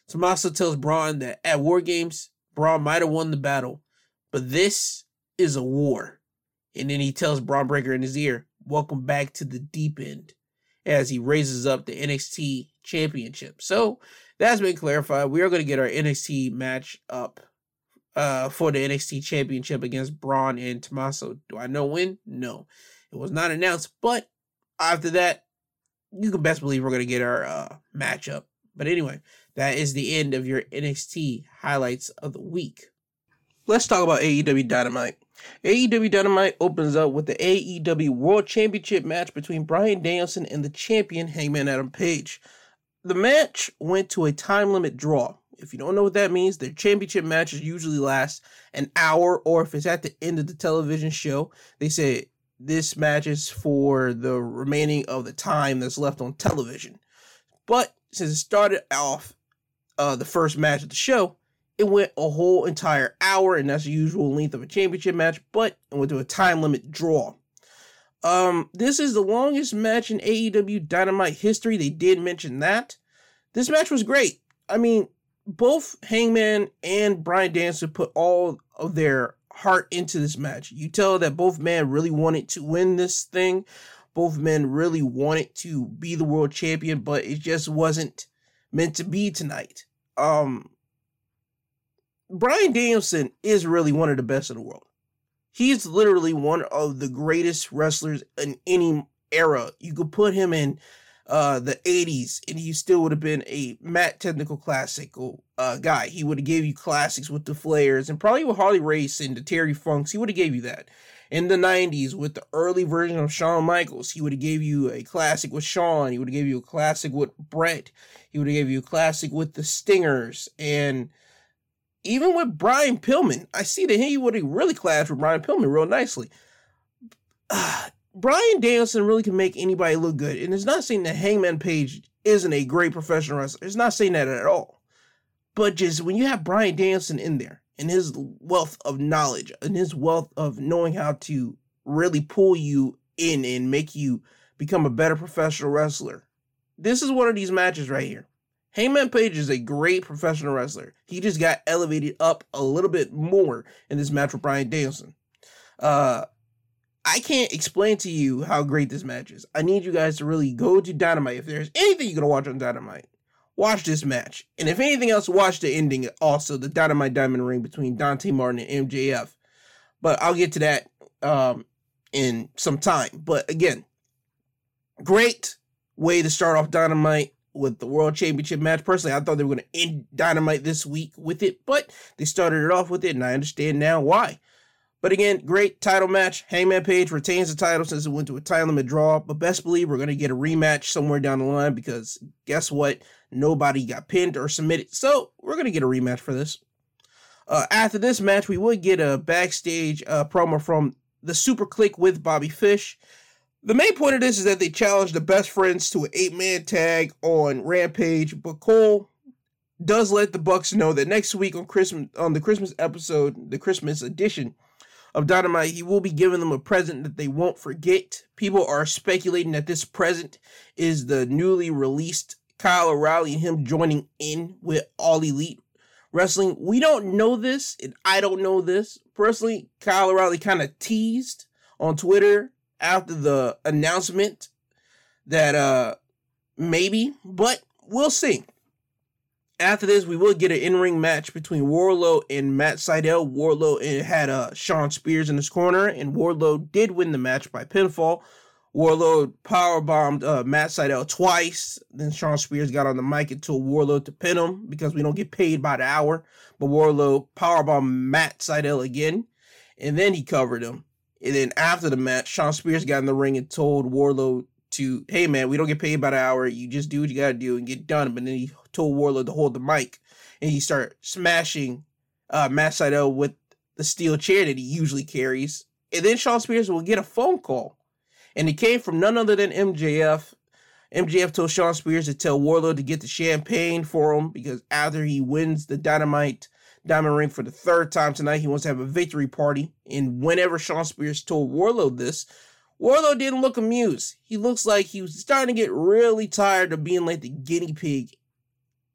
Tommaso tells Bron that at War Games, Bron might have won the battle, but this is a war. And then he tells Bron Breakker in his ear, Welcome back to the deep end, as he raises up the NXT championship. So that's been clarified. We are going to get our NXT match up uh, for the NXT championship against Bron and Tommaso. Do I know when? No. It was not announced, but after that, you can best believe we're going to get our uh, matchup. But anyway, that is the end of your NXT highlights of the week let's talk about AEW Dynamite. AEW Dynamite opens up with the AEW World Championship match between Bryan Danielson and the champion Hangman Adam Page. The match went to a time limit draw. If you don't know what that means, the championship matches usually last an hour, or if it's at the end of the television show, they say this match is for the remaining of the time that's left on television. But since it started off uh, the first match of the show, it went a whole entire hour, and that's the usual length of a championship match, but it went to a time limit draw. Um, this is the longest match in AEW Dynamite history. They did mention that. This match was great. I mean, both Hangman and Bryan Danielson put all of their heart into this match. You tell that both men really wanted to win this thing. Both men really wanted to be the world champion, but it just wasn't meant to be tonight. Um, Bryan Danielson is really one of the best in the world. He's literally one of the greatest wrestlers in any era. You could put him in uh, the 80s, and he still would have been a Matt Technical Classical uh, guy. He would have gave you classics with the Flairs and probably with Harley Race and the Terry Funks. He would have gave you that. In the 90s, with the early version of Shawn Michaels, he would have gave you a classic with Shawn. He would have gave you a classic with Bret. He would have gave you a classic with the Stingers, and even with Brian Pillman, I see that he would have really clashed with Brian Pillman real nicely. Bryan Danielson really can make anybody look good. And it's not saying that Hangman Page isn't a great professional wrestler. It's not saying that at all. But just when you have Bryan Danielson in there and his wealth of knowledge and his wealth of knowing how to really pull you in and make you become a better professional wrestler, this is one of these matches right here. Hangman Page is a great professional wrestler. He just got elevated up a little bit more in this match with Bryan Danielson. Uh, I can't explain to you how great this match is. I need you guys to really go to Dynamite. If there's anything you're gonna watch on Dynamite, watch this match. And if anything else, watch the ending. Also, the Dynamite Diamond Ring between Dante Martin and MJF. But I'll get to that um, in some time. But again, great way to start off Dynamite with the World Championship match. Personally, I thought they were going to end Dynamite this week with it, but they started it off with it, and I understand now why. But again, great title match. Hangman Page retains the title since it went to a time limit draw. But best believe we're going to get a rematch somewhere down the line because guess what? Nobody got pinned or submitted. So we're going to get a rematch for this. Uh, after this match, we would get a backstage uh, promo from the Super Kliq with Bobby Fish. The main point of this is that they challenged the best friends to an eight man tag on Rampage, but Cole does let the Bucks know that next week on Christmas on the Christmas episode, the Christmas edition, of Dynamite, he will be giving them a present that they won't forget. People are speculating that this present is the newly released Kyle O'Reilly and him joining in with All Elite Wrestling. We don't know this, and I don't know this. Personally, Kyle O'Reilly kind of teased on Twitter after the announcement that uh maybe, but we'll see. After this, we will get an in-ring match between Wardlow and Matt Sydal. Wardlow had uh, Shawn Spears in his corner, and Wardlow did win the match by pinfall. Wardlow powerbombed uh, Matt Sydal twice. Then Shawn Spears got on the mic and told Wardlow to pin him because we don't get paid by the hour. But Wardlow powerbombed Matt Sydal again, and then he covered him. And then after the match, Shawn Spears got in the ring and told Wardlow to, hey man, we don't get paid by the hour. You just do what you gotta do and get done. But then he told Wardlow to hold the mic, and he started smashing uh, Matt Sydal with the steel chair that he usually carries. And then Shawn Spears will get a phone call, and it came from none other than MJF. MJF told Sean Spears to tell Wardlow to get the champagne for him because after he wins the Dynamite Diamond Ring for the third time tonight, he wants to have a victory party. And whenever Shawn Spears told Wardlow this, Wardlow didn't look amused. He looks like he was starting to get really tired of being like the guinea pig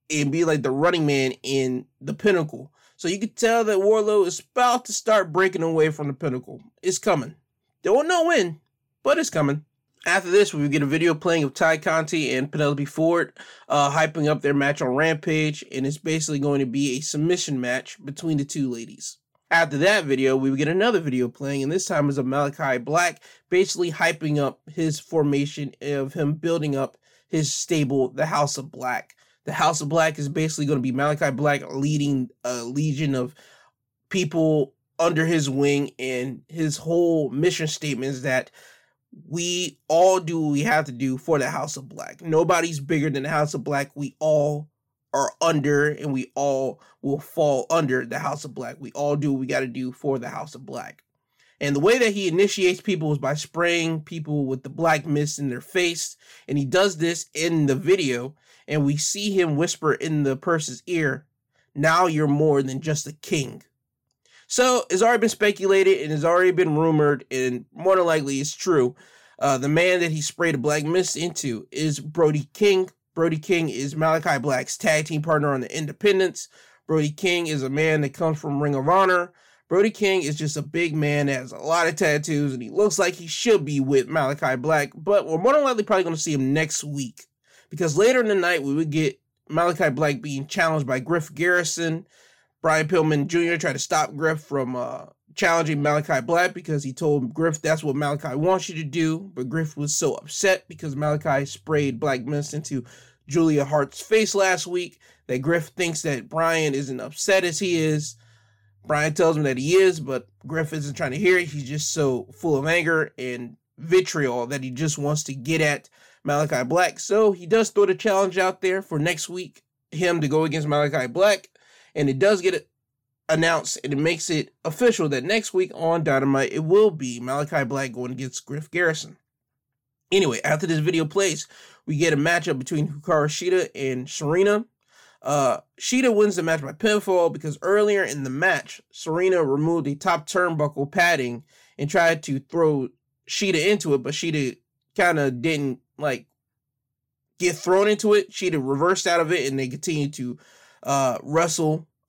and be like the running man in the pinnacle. So you could tell that Wardlow is about to start breaking away from the pinnacle. It's coming. Don't know when, but it's coming. After this, we get a video playing of Tay Conti and Penelope Ford uh, hyping up their match on Rampage, and it's basically going to be a submission match between the two ladies. After that video, we get another video playing, and this time is of Malakai Black, basically hyping up his formation of him building up his stable, the House of Black. The House of Black is basically going to be Malakai Black leading a legion of people under his wing, and his whole mission statement is that we all do what we have to do for the House of Black. Nobody's bigger than the House of Black. We all are under and we all will fall under the House of Black. We all do what we got to do for the House of Black. And the way that he initiates people is by spraying people with the black mist in their face. And he does this in the video. And we see him whisper in the person's ear, Now you're more than just a king. So it's already been speculated and it's already been rumored, and more than likely it's true. Uh, the man that he sprayed a black mist into is Brody King, Brody King is Malakai Black's tag team partner on the Independence. Brody King is a man that comes from Ring of Honor. Brody King is just a big man that has a lot of tattoos, and he looks like he should be with Malakai Black, but we're more than likely probably going to see him next week. Because later in the night, we would get Malakai Black being challenged by Griff Garrison. Brian Pillman Jr. tried to stop Griff from uh, challenging Malakai Black because he told Griff that's what Malakai wants you to do. But Griff was so upset because Malakai sprayed black mist into Julia Hart's face last week that Griff thinks that Brian isn't upset as he is. Brian tells him that he is, but Griff isn't trying to hear it. He's just so full of anger and vitriol that he just wants to get at Malakai Black. So he does throw the challenge out there for next week, him to go against Malakai Black. And it does get announced and it makes it official that next week on Dynamite, it will be Malakai Black going against Griff Garrison. Anyway, after this video plays, we get a matchup between Hikaru Shida and Serena. Uh, Shida wins the match by pinfall because earlier in the match, Serena removed the top turnbuckle padding and tried to throw Shida into it, but Shida kind of didn't like get thrown into it. Shida reversed out of it, and they continued to uh,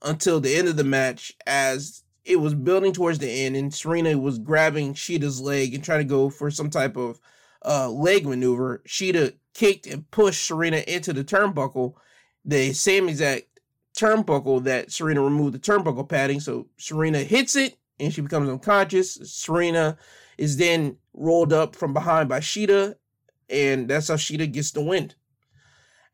until the end of the match as it was building towards the end, and Serena was grabbing Shida's leg and trying to go for some type of uh, leg maneuver. Shida kicked and pushed Serena into the turnbuckle, the same exact turnbuckle that Serena removed the turnbuckle padding. So Serena hits it and she becomes unconscious. Serena is then rolled up from behind by Shida, and that's how Shida gets the win.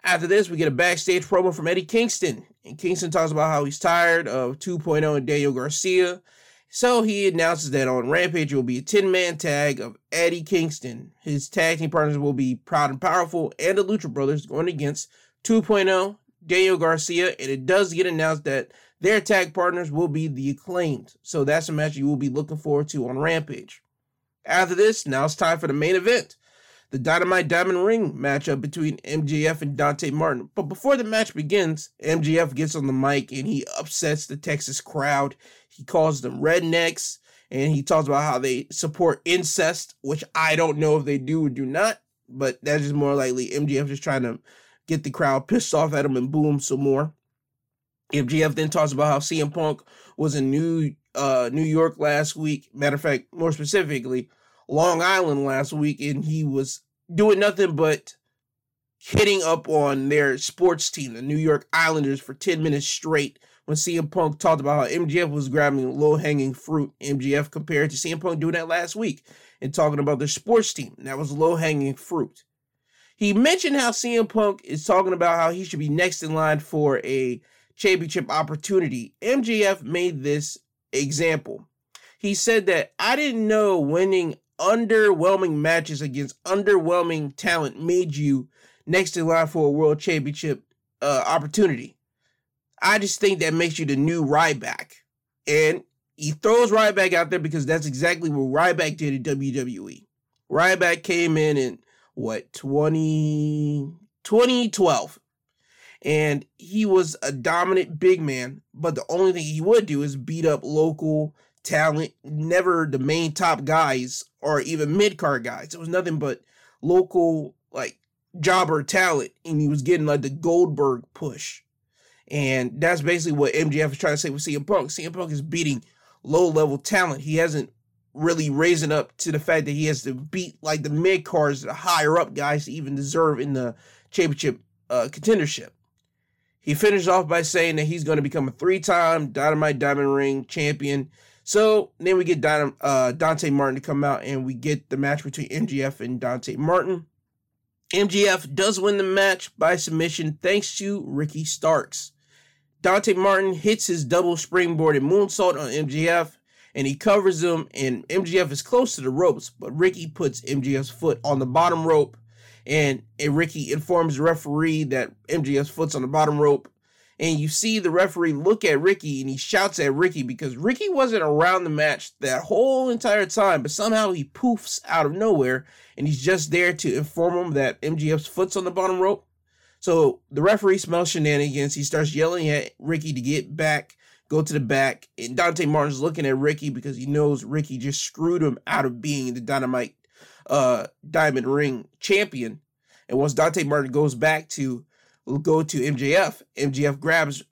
After this, we get a backstage promo from Eddie Kingston. And Kingston talks about how he's tired of 2.0 and Daniel Garcia. So he announces that on Rampage it will be a 10 man tag of Eddie Kingston. His tag team partners will be Proud and Powerful and the Lucha Brothers going against 2.0, Daniel Garcia. And it does get announced that their tag partners will be the acclaimed. So that's a match you will be looking forward to on Rampage. After this, now it's time for the main event the Dynamite Diamond Ring matchup between MJF and Dante Martin. But before the match begins, MJF gets on the mic and he upsets the Texas crowd. He calls them rednecks and he talks about how they support incest, which I don't know if they do or do not, but that's just more likely MJF just trying to get the crowd pissed off at him and boom some more. MJF then talks about how CM Punk was in New uh, New York last week. Matter of fact, more specifically, Long Island last week, and he was doing nothing but hitting up on their sports team, the New York Islanders, for 10 minutes straight when CM Punk talked about how MJF was grabbing low hanging fruit. MJF compared to CM Punk doing that last week and talking about the sports team. That was low hanging fruit. He mentioned how CM Punk is talking about how he should be next in line for a championship opportunity. MJF made this example. He said that I didn't know winning underwhelming matches against underwhelming talent made you next in line for a world championship uh, opportunity. I just think that makes you the new Ryback. And he throws Ryback out there because that's exactly what Ryback did at WWE. Ryback came in in what 20, 2012 and he was a dominant big man but the only thing he would do is beat up local talent, never the main top guys or even mid card guys. It was nothing but local like jobber talent, and he was getting like the Goldberg push. And that's basically what MJF is trying to say with CM Punk. CM Punk is beating low level talent. He hasn't really raising up to the fact that he has to beat like the mid cards, the higher up guys to even deserve in the championship uh, contendership. He finished off by saying that he's going to become a three time Dynamite Diamond Ring champion. So then we get Don, uh, Dante Martin to come out and we get the match between MJF and Dante Martin. MJF does win the match by submission thanks to Ricky Starks. Dante Martin hits his double springboard and moonsault on MJF and he covers him and MJF is close to the ropes, but Ricky puts MJF's foot on the bottom rope and, and Ricky informs the referee that MJF's foot's on the bottom rope and you see the referee look at Ricky and he shouts at Ricky because Ricky wasn't around the match that whole entire time, but somehow he poofs out of nowhere and he's just there to inform him that MJF's foot's on the bottom rope. So the referee smells shenanigans. He starts yelling at Ricky to get back, go to the back. And Dante Martin's looking at Ricky because he knows Ricky just screwed him out of being the Dynamite uh, Diamond Ring champion. And once Dante Martin goes back to go to MJF. MJF grabs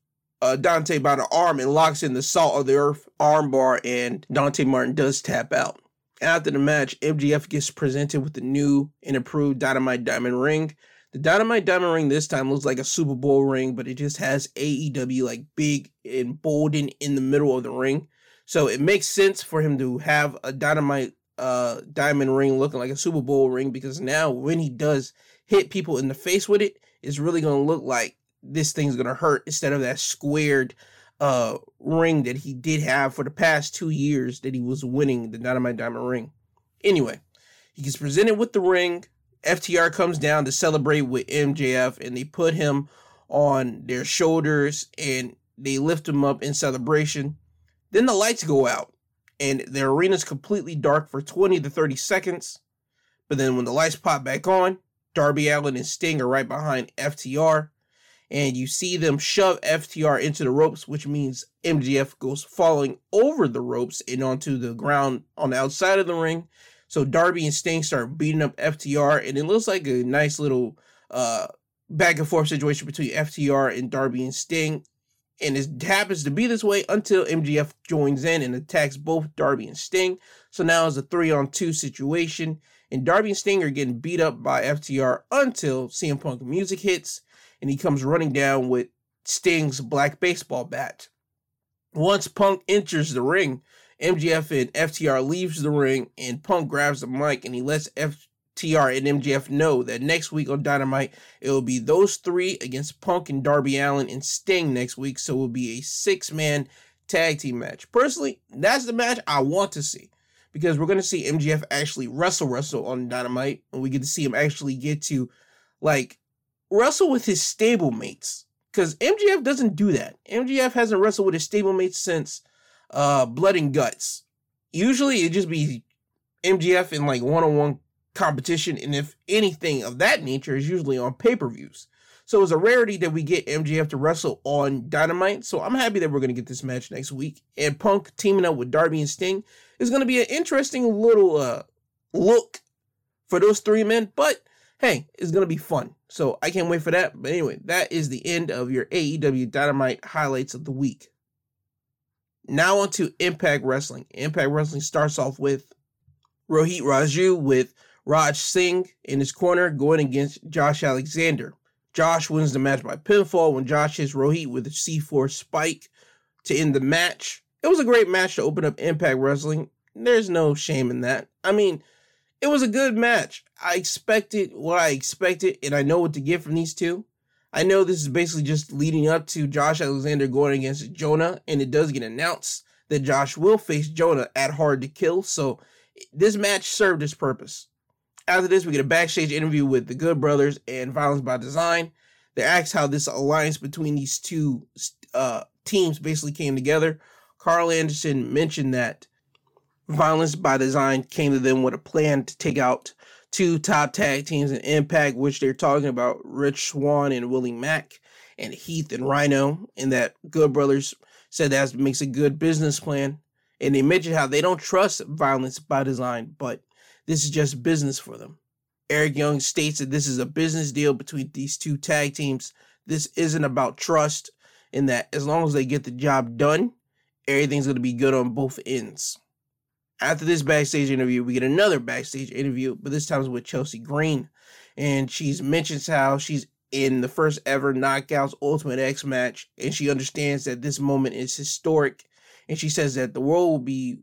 uh, Dante by the arm and locks in the salt of the earth armbar, and Dante Martin does tap out. After the match, MJF gets presented with the new and improved Dynamite Diamond Ring. The Dynamite Diamond ring this time looks like a Super Bowl ring, but it just has AEW like big and bolden in the middle of the ring. So it makes sense for him to have a Dynamite uh diamond ring looking like a Super Bowl ring because now when he does hit people in the face with it, it's really gonna look like this thing's gonna hurt instead of that squared uh ring that he did have for the past two years that he was winning the Dynamite Diamond ring. Anyway, he gets presented with the ring. FTR comes down to celebrate with MJF and they put him on their shoulders and they lift him up in celebration. Then the lights go out and the arena's completely dark for 20 to 30 seconds. But then when the lights pop back on, Darby Allin and Sting are right behind FTR and you see them shove FTR into the ropes, which means MJF goes falling over the ropes and onto the ground on the outside of the ring. So Darby and Sting start beating up FTR, and it looks like a nice little uh, back and forth situation between FTR and Darby and Sting. And it happens to be this way until MJF joins in and attacks both Darby and Sting. So now it's a three on two situation. And Darby and Sting are getting beat up by FTR until CM Punk music hits and he comes running down with Sting's black baseball bat. Once Punk enters the ring, MJF and FTR leaves the ring and Punk grabs the mic and he lets FTR and MJF know that next week on Dynamite it will be those three against Punk and Darby Allin and Sting next week, so it will be a six-man tag team match. Personally, that's the match I want to see because we're going to see MJF actually wrestle wrestle on Dynamite and we get to see him actually get to like wrestle with his stablemates because MJF doesn't do that. MJF hasn't wrestled with his stablemates since uh, Blood and Guts. Usually it just be MJF in like one on one competition, and if anything of that nature is usually on pay per views. So it's a rarity that we get MJF to wrestle on Dynamite. So I'm happy that we're going to get this match next week. And Punk teaming up with Darby and Sting is going to be an interesting little uh, look for those three men. But hey, it's going to be fun. So I can't wait for that. But anyway, that is the end of your AEW Dynamite highlights of the week. Now on to Impact Wrestling. Impact Wrestling starts off with Rohit Raju with Raj Singh in his corner going against Josh Alexander. Josh wins the match by pinfall when Josh hits Rohit with a C4 spike to end the match. It was a great match to open up Impact Wrestling. There's no shame in that. I mean, it was a good match. I expected what I expected, and I know what to get from these two. I know this is basically just leading up to Josh Alexander going against Jonah, and it does get announced that Josh will face Jonah at Hard to Kill. So this match served its purpose. After this, we get a backstage interview with the Good Brothers and Violence by Design. They ask how this alliance between these two uh, teams basically came together. Karl Anderson mentioned that Violence by Design came to them with a plan to take out two top tag teams in Impact, which they're talking about Rich Swann and Willie Mack and Heath and Rhino, and that Good Brothers said that makes a good business plan. And they mentioned how they don't trust Violence by Design, but this is just business for them. Eric Young states that this is a business deal between these two tag teams. This isn't about trust, in that as long as they get the job done, everything's going to be good on both ends. After this backstage interview, we get another backstage interview, but this time it's with Chelsea Green. And she's mentions how she's in the first ever Knockouts Ultimate X match, and she understands that this moment is historic. And she says that the world will be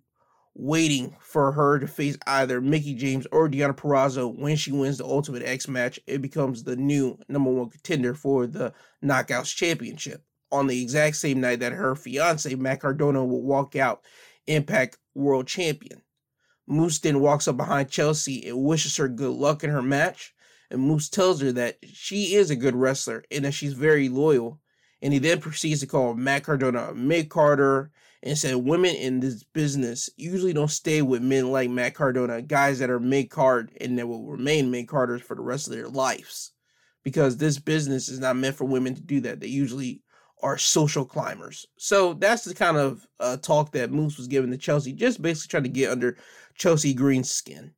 waiting for her to face either Mickie James or Deonna Purrazzo when she wins the Ultimate X match. It becomes the new number one contender for the Knockouts Championship on the exact same night that her fiance Matt Cardona will walk out Impact World Champion. Moose then walks up behind Chelsea and wishes her good luck in her match. And Moose tells her that she is a good wrestler and that she's very loyal. And he then proceeds to call Matt Cardona a mid Carter and said women in this business usually don't stay with men like Matt Cardona, guys that are mid card and that will remain mid Carters for the rest of their lives. Because this business is not meant for women to do that. They usually are social climbers. So that's the kind of uh, talk that Moose was giving to Chelsea, just basically trying to get under Chelsea Green's skin.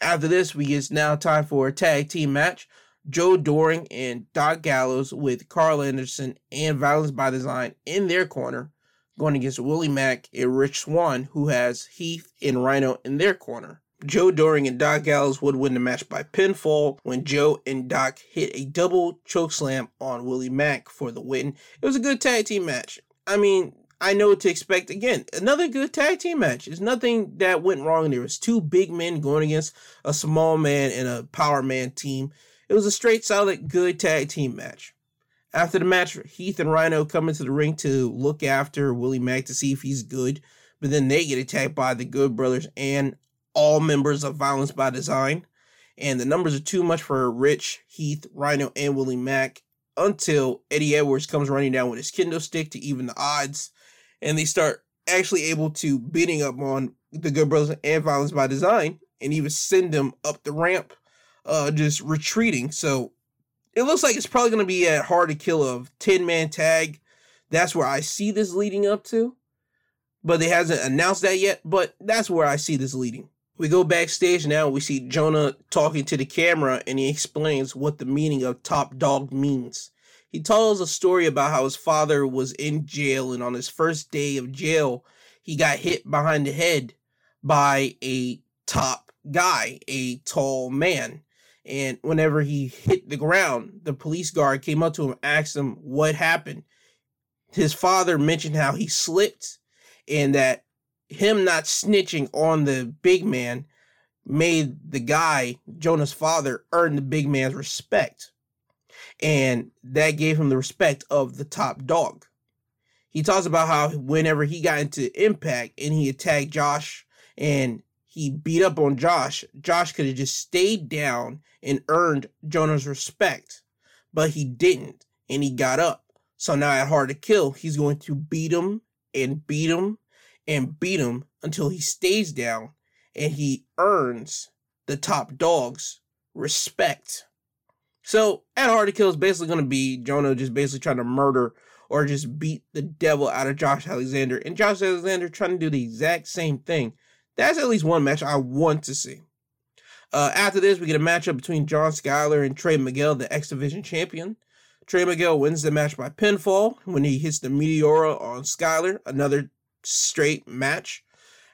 After this, we it's now time for a tag team match. Joe Doering and Doc Gallows with Karl Anderson and Violence by Design in their corner, going against Willie Mack and Rich Swann, who has Heath and Rhino in their corner. Joe Doering and Doc Gallows would win the match by pinfall when Joe and Doc hit a double choke slam on Willie Mack for the win. It was a good tag team match. I mean, I know what to expect. Again, another good tag team match. There's nothing that went wrong. There was two big men going against a small man and a power man team. It was a straight, solid, good tag team match. After the match, Heath and Rhino come into the ring to look after Willie Mack to see if he's good, but then they get attacked by the Good Brothers and all members of Violence by Design. And the numbers are too much for Rich, Heath, Rhino, and Willie Mack until Eddie Edwards comes running down with his kendo stick to even the odds and they start actually able to beating up on the Good Brothers and Violence by Design, and even send them up the ramp, uh, just retreating. So it looks like it's probably going to be a hard to kill of ten man tag. That's where I see this leading up to, but they hasn't announced that yet. But that's where I see this leading. We go backstage now. We see Jonah talking to the camera, and he explains what the meaning of top dog means. He tells a story about how his father was in jail, and on his first day of jail, he got hit behind the head by a top guy, a tall man. And whenever he hit the ground, the police guard came up to him and asked him what happened. His father mentioned how he slipped and that him not snitching on the big man made the guy, Jonah's father, earn the big man's respect and that gave him the respect of the top dog. He talks about how whenever he got into Impact and he attacked Josh and he beat up on Josh, Josh could have just stayed down and earned Jonah's respect, but he didn't, and he got up. So now at Hard to Kill, he's going to beat him and beat him and beat him until he stays down and he earns the top dog's respect. So at Hard to Kill is basically going to be Jonah just basically trying to murder or just beat the devil out of Josh Alexander, and Josh Alexander trying to do the exact same thing. That's at least one match I want to see. Uh, after this, we get a matchup between John Skyler and Trey Miguel, the X Division champion. Trey Miguel wins the match by pinfall when he hits the Meteora on Skyler, another straight match.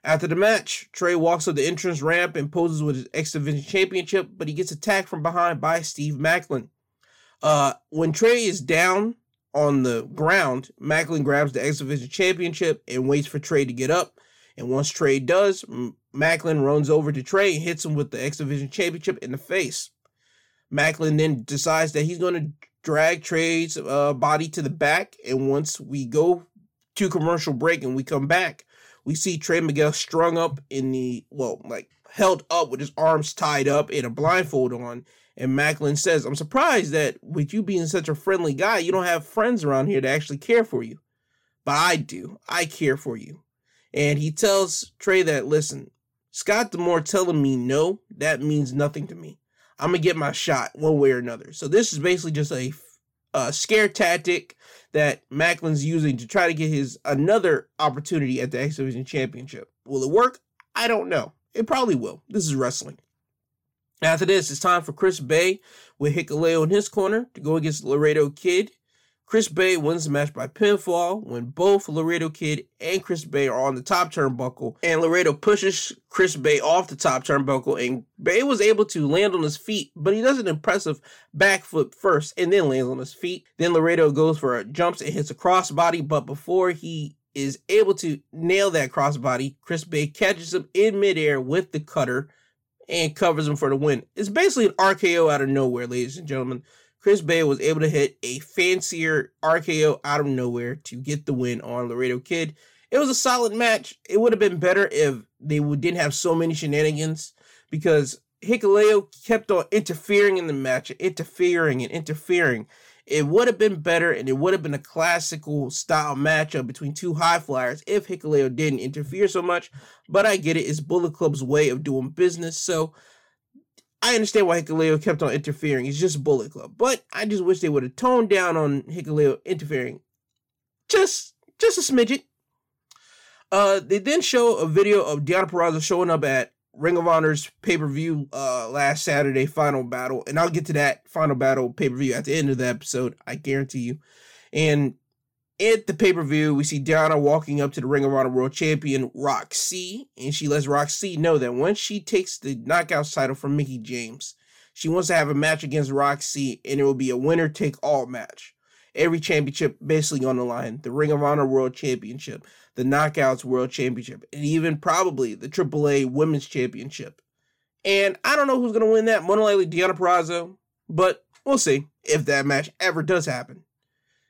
After the match, Trey walks up the entrance ramp and poses with his X Division Championship, but he gets attacked from behind by Steve Maclin. Uh, when Trey is down on the ground, Maclin grabs the X Division Championship and waits for Trey to get up. And once Trey does, Maclin runs over to Trey and hits him with the X Division Championship in the face. Maclin then decides that he's going to drag Trey's uh, body to the back. And once we go to commercial break and we come back, we see Trey Miguel strung up in the, well, like held up with his arms tied up and a blindfold on. And Maclin says, I'm surprised that with you being such a friendly guy, you don't have friends around here to actually care for you. But I do. I care for you. And he tells Trey that, listen, Scott D'Amore telling me no, that means nothing to me. I'm going to get my shot one way or another. So this is basically just a, a scare tactic that Maclin's using to try to get his another opportunity at the X Division Championship. Will it work? I don't know. It probably will. This is wrestling. After this, it's time for Chris Bey with Hikuleo in his corner to go against Laredo Kid Chris Bey wins the match by pinfall when both Laredo Kid and Chris Bey are on the top turnbuckle, and Laredo pushes Chris Bey off the top turnbuckle, and Bey was able to land on his feet, but he does an impressive backflip first and then lands on his feet. Then Laredo goes for a jumps and hits a crossbody, but before he is able to nail that crossbody, Chris Bey catches him in midair with the cutter and covers him for the win. It's basically an RKO out of nowhere, ladies and gentlemen. Chris Bey was able to hit a fancier RKO out of nowhere to get the win on Laredo Kid. It was a solid match. It would have been better if they didn't have so many shenanigans because Hikuleo kept on interfering in the match, interfering and interfering. It would have been better and it would have been a classical style matchup between two high flyers if Hikuleo didn't interfere so much. But I get it, it's Bullet Club's way of doing business. So I understand why Hikuleo kept on interfering. He's just Bullet Club. But I just wish they would have toned down on Hikuleo interfering. Just just a smidget. Uh, they then show a video of Deonna Purrazzo showing up at Ring of Honor's pay-per-view uh last Saturday final battle. And I'll get to that final battle pay-per-view at the end of the episode, I guarantee you. And At the pay per view, we see Deonna walking up to the Ring of Honor World Champion Roxy, and she lets Roxy know that once she takes the Knockouts title from Mickie James, she wants to have a match against Roxy, and it will be a winner take all match. Every championship basically on the line the Ring of Honor World Championship, the Knockouts World Championship, and even probably the AAA Women's Championship. And I don't know who's going to win that. More than likely Deonna Purrazzo, but we'll see if that match ever does happen.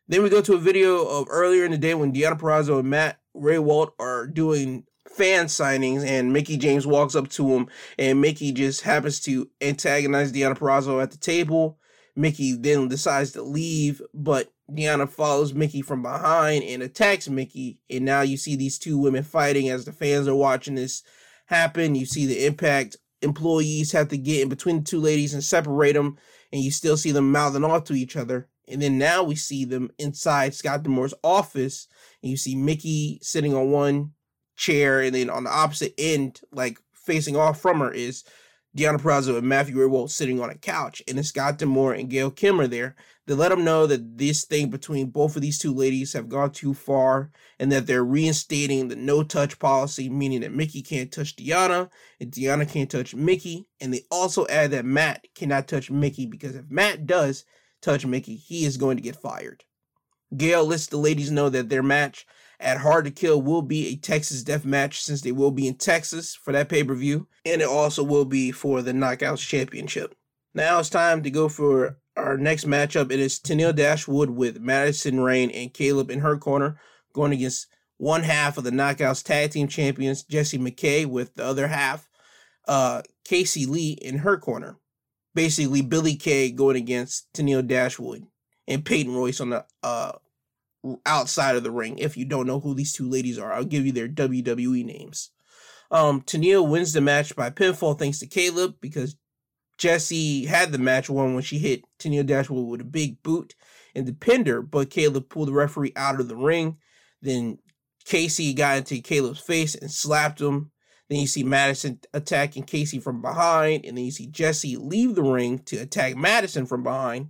Then we go to a video of earlier in the day when Deonna Purrazzo and Matt Rehwoldt are doing fan signings, and Mickie James walks up to him, and Mickie just happens to antagonize Deonna Purrazzo at the table. Mickie then decides to leave, but Deonna follows Mickie from behind and attacks Mickie. And now you see these two women fighting as the fans are watching this happen. You see the impact employees have to get in between the two ladies and separate them, and you still see them mouthing off to each other. And then now we see them inside Scott D'Amore's office, and you see Mickie sitting on one chair, and then on the opposite end, like facing off from her, is Deonna Purrazzo and Matthew Rehwoldt sitting on a couch, and then Scott D'Amore and Gail Kim are there. They let them know that this thing between both of these two ladies have gone too far, and that they're reinstating the no touch policy, meaning that Mickie can't touch Deonna, and Deonna can't touch Mickie. And they also add that Matt cannot touch Mickie because if Matt does touch Mickie, he is going to get fired. Gail lets the ladies know that their match at Hard to Kill will be a Texas death match since they will be in Texas for that pay per view, and it also will be for the Knockouts Championship. Now it's time to go for our next matchup. It is Tenille Dashwood with Madison Rayne and Caleb in her corner, going against one half of the Knockouts Tag Team Champions, Jessie McKay, with the other half, uh, Casey Lee in her corner. Basically, Billie Kay going against Tenille Dashwood and Peyton Royce on the uh, outside of the ring. If you don't know who these two ladies are, I'll give you their WWE names. Um, Tenille wins the match by pinfall thanks to Caleb because Jessie had the match won when she hit Tenille Dashwood with a big boot and the pinder, but Caleb pulled the referee out of the ring. Then Casey got into Caleb's face and slapped him. Then you see Madison attacking Casey from behind, and then you see Jessie leave the ring to attack Madison from behind.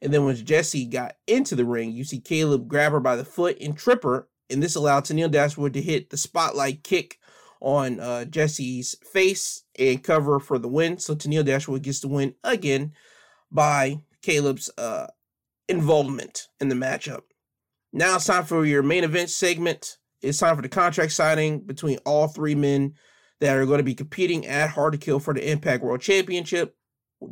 And then when Jessie got into the ring, you see Caleb grab her by the foot and trip her. And this allowed Tenille Dashwood to hit the spotlight kick on uh, Jessie's face and cover for the win. So Tenille Dashwood gets the win again by Caleb's uh, involvement in the matchup. Now it's time for your main event segment. It's time for the contract signing between all three men that are going to be competing at Hard to Kill for the Impact World Championship.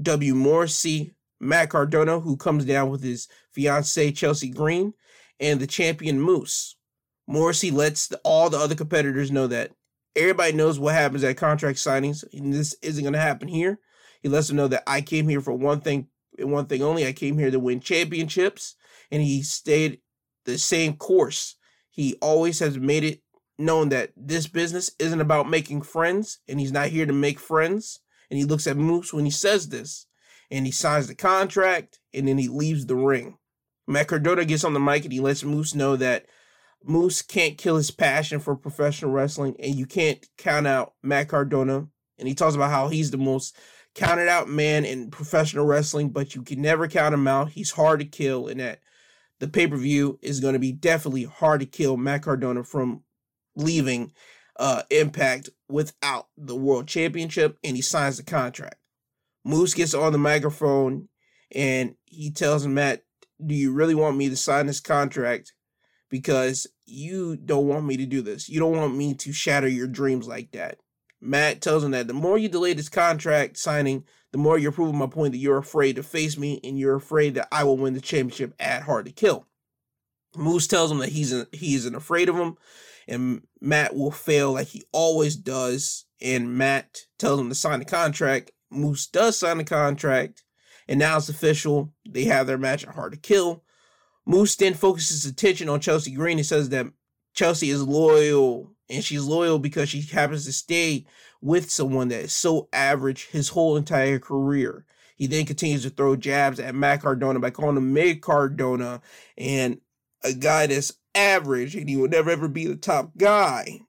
W. Morrissey Matt Cardona, who comes down with his fiancee Chelsea Green, and the champion Moose. Morrissey lets the, all the other competitors know that everybody knows what happens at contract signings, and this isn't going to happen here. He lets them know that I came here for one thing and one thing only. I came here to win championships, and he stayed the same course. He always has made it known that this business isn't about making friends, and he's not here to make friends. And he looks at Moose when he says this and he signs the contract and then he leaves the ring. Matt Cardona gets on the mic and he lets Moose know that Moose can't kill his passion for professional wrestling and you can't count out Matt Cardona. And he talks about how he's the most counted out man in professional wrestling, but you can never count him out. He's hard to kill, and that the pay per view is going to be definitely hard to kill Matt Cardona from leaving uh, Impact without the World Championship, and he signs the contract. Moose gets on the microphone and he tells Matt, Do you really want me to sign this contract? Because you don't want me to do this. You don't want me to shatter your dreams like that. Matt tells him that the more you delay this contract signing, the more you're proving my point that you're afraid to face me and you're afraid that I will win the championship at Hard to Kill. Moose tells him that he's he isn't afraid of him, and Matt will fail like he always does. And Matt tells him to sign the contract, Moose does sign the contract, and now it's official. They have their match at Hard to Kill. Moose then focuses attention on Chelsea Green and says that Chelsea is loyal, and she's loyal because she happens to stay with someone that is so average his whole entire career. He then continues to throw jabs at Matt Cardona by calling him Meg Cardona and a guy that's average and he will never ever be the top guy.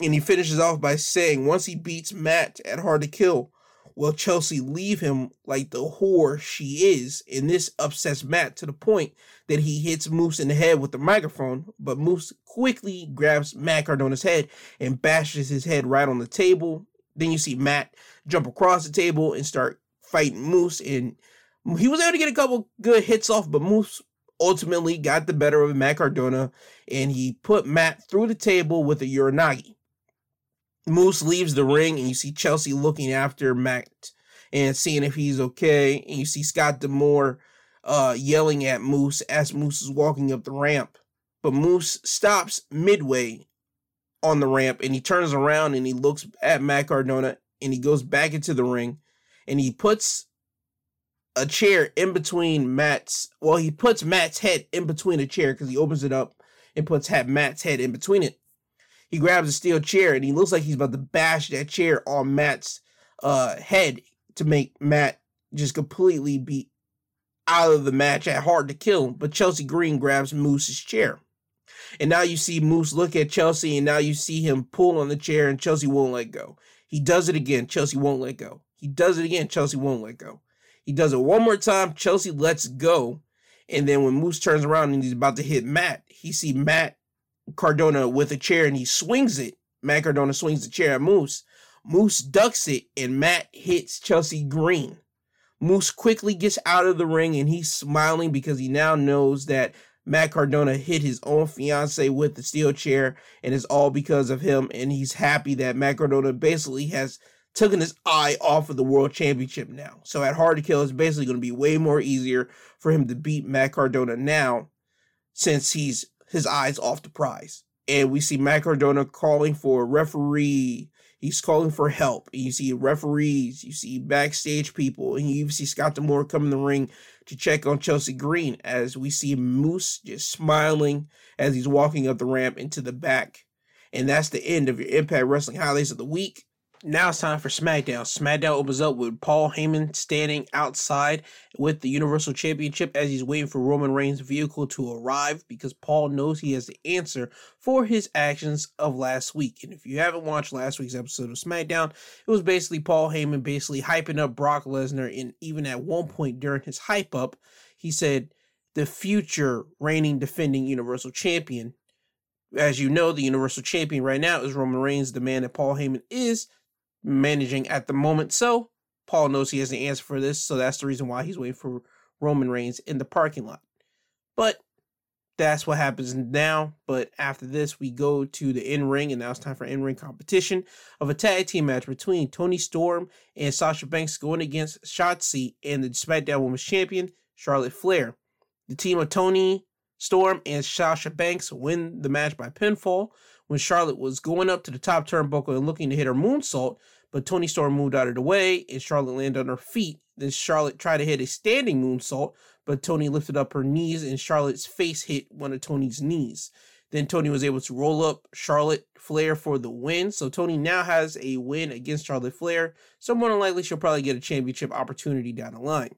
And he finishes off by saying once he beats Matt at Hard to Kill, will Chelsea leave him like the whore she is? And this upsets Matt to the point that he hits Moose in the head with the microphone, but Moose quickly grabs Matt Cardona's head and bashes his head right on the table. Then you see Matt jump across the table and start fighting Moose, and he was able to get a couple good hits off, but Moose ultimately got the better of Matt Cardona, and he put Matt through the table with a Uranage. Moose leaves the ring, and you see Chelsea looking after Matt and seeing if he's okay. And you see Scott D'Amore uh, yelling at Moose as Moose is walking up the ramp. But Moose stops midway on the ramp and he turns around and he looks at Matt Cardona and he goes back into the ring and he puts a chair in between Matt's. Well, he puts Matt's head in between a chair because he opens it up and puts Matt's head in between it he grabs a steel chair and he looks like he's about to bash that chair on Matt's uh, head to make Matt just completely be out of the match at hard to kill. But Chelsea Green grabs Moose's chair. And now you see Moose look at Chelsea and now you see him pull on the chair and Chelsea won't let go. He does it again. Chelsea won't let go. He does it again. Chelsea won't let go. He does it one more time. Chelsea lets go. And then when Moose turns around and he's about to hit Matt, he see Matt Cardona with a chair and he swings it. Matt Cardona swings the chair at Moose. Moose ducks it and Matt hits Chelsea Green. Moose quickly gets out of the ring and he's smiling because he now knows that Matt Cardona hit his own fiance with the steel chair and it's all because of him. And he's happy that Matt Cardona basically has taken his eye off of the world championship now. So at Hard to Kill, it's basically going to be way more easier for him to beat Matt Cardona now since he's his eyes off the prize. And we see Matt Cardona calling for a referee. He's calling for help. And you see referees, you see backstage people, and you even see Scott D'Amore come in the ring to check on Chelsea Green as we see Moose just smiling as he's walking up the ramp into the back. And that's the end of your Impact Wrestling highlights of the week. Now it's time for SmackDown. SmackDown opens up with Paul Heyman standing outside with the Universal Championship as he's waiting for Roman Reigns' vehicle to arrive because Paul knows he has the answer for his actions of last week. And if you haven't watched last week's episode of SmackDown, it was basically Paul Heyman basically hyping up Brock Lesnar. And even at one point during his hype up, he said, the future reigning defending Universal Champion. As you know, the Universal Champion right now is Roman Reigns, the man that Paul Heyman is managing at the moment. So Paul knows he has the answer for this, so that's the reason why he's waiting for Roman Reigns in the parking lot. But that's what happens now. But after this, we go to the in ring, and now it's time for in ring competition of a tag team match between Toni Storm and Sasha Banks going against Shotzi and the SmackDown Women's Champion Charlotte Flair. The team of Toni Storm and Sasha Banks win the match by pinfall when Charlotte was going up to the top turnbuckle and looking to hit her moonsault, but Toni Storm moved out of the way and Charlotte landed on her feet. Then Charlotte tried to hit a standing moonsault, but Toni lifted up her knees and Charlotte's face hit one of Toni's knees. Then Toni was able to roll up Charlotte Flair for the win. So Toni now has a win against Charlotte Flair. So more than likely she'll probably get a championship opportunity down the line.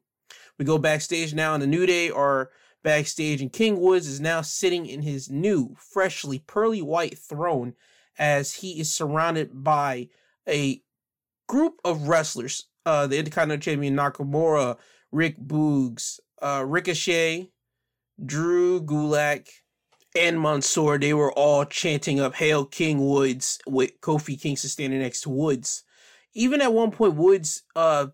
We go backstage now, and the New Day are backstage, and King Woods is now sitting in his new, freshly pearly white throne as he is surrounded by a group of wrestlers. Uh, the Intercontinental Champion Nakamura, Rick Boogs, uh, Ricochet, Drew Gulak, and Mansoor. They were all chanting up "Hail King Woods" with Kofi Kingston standing next to Woods. Even at one point, Woods uh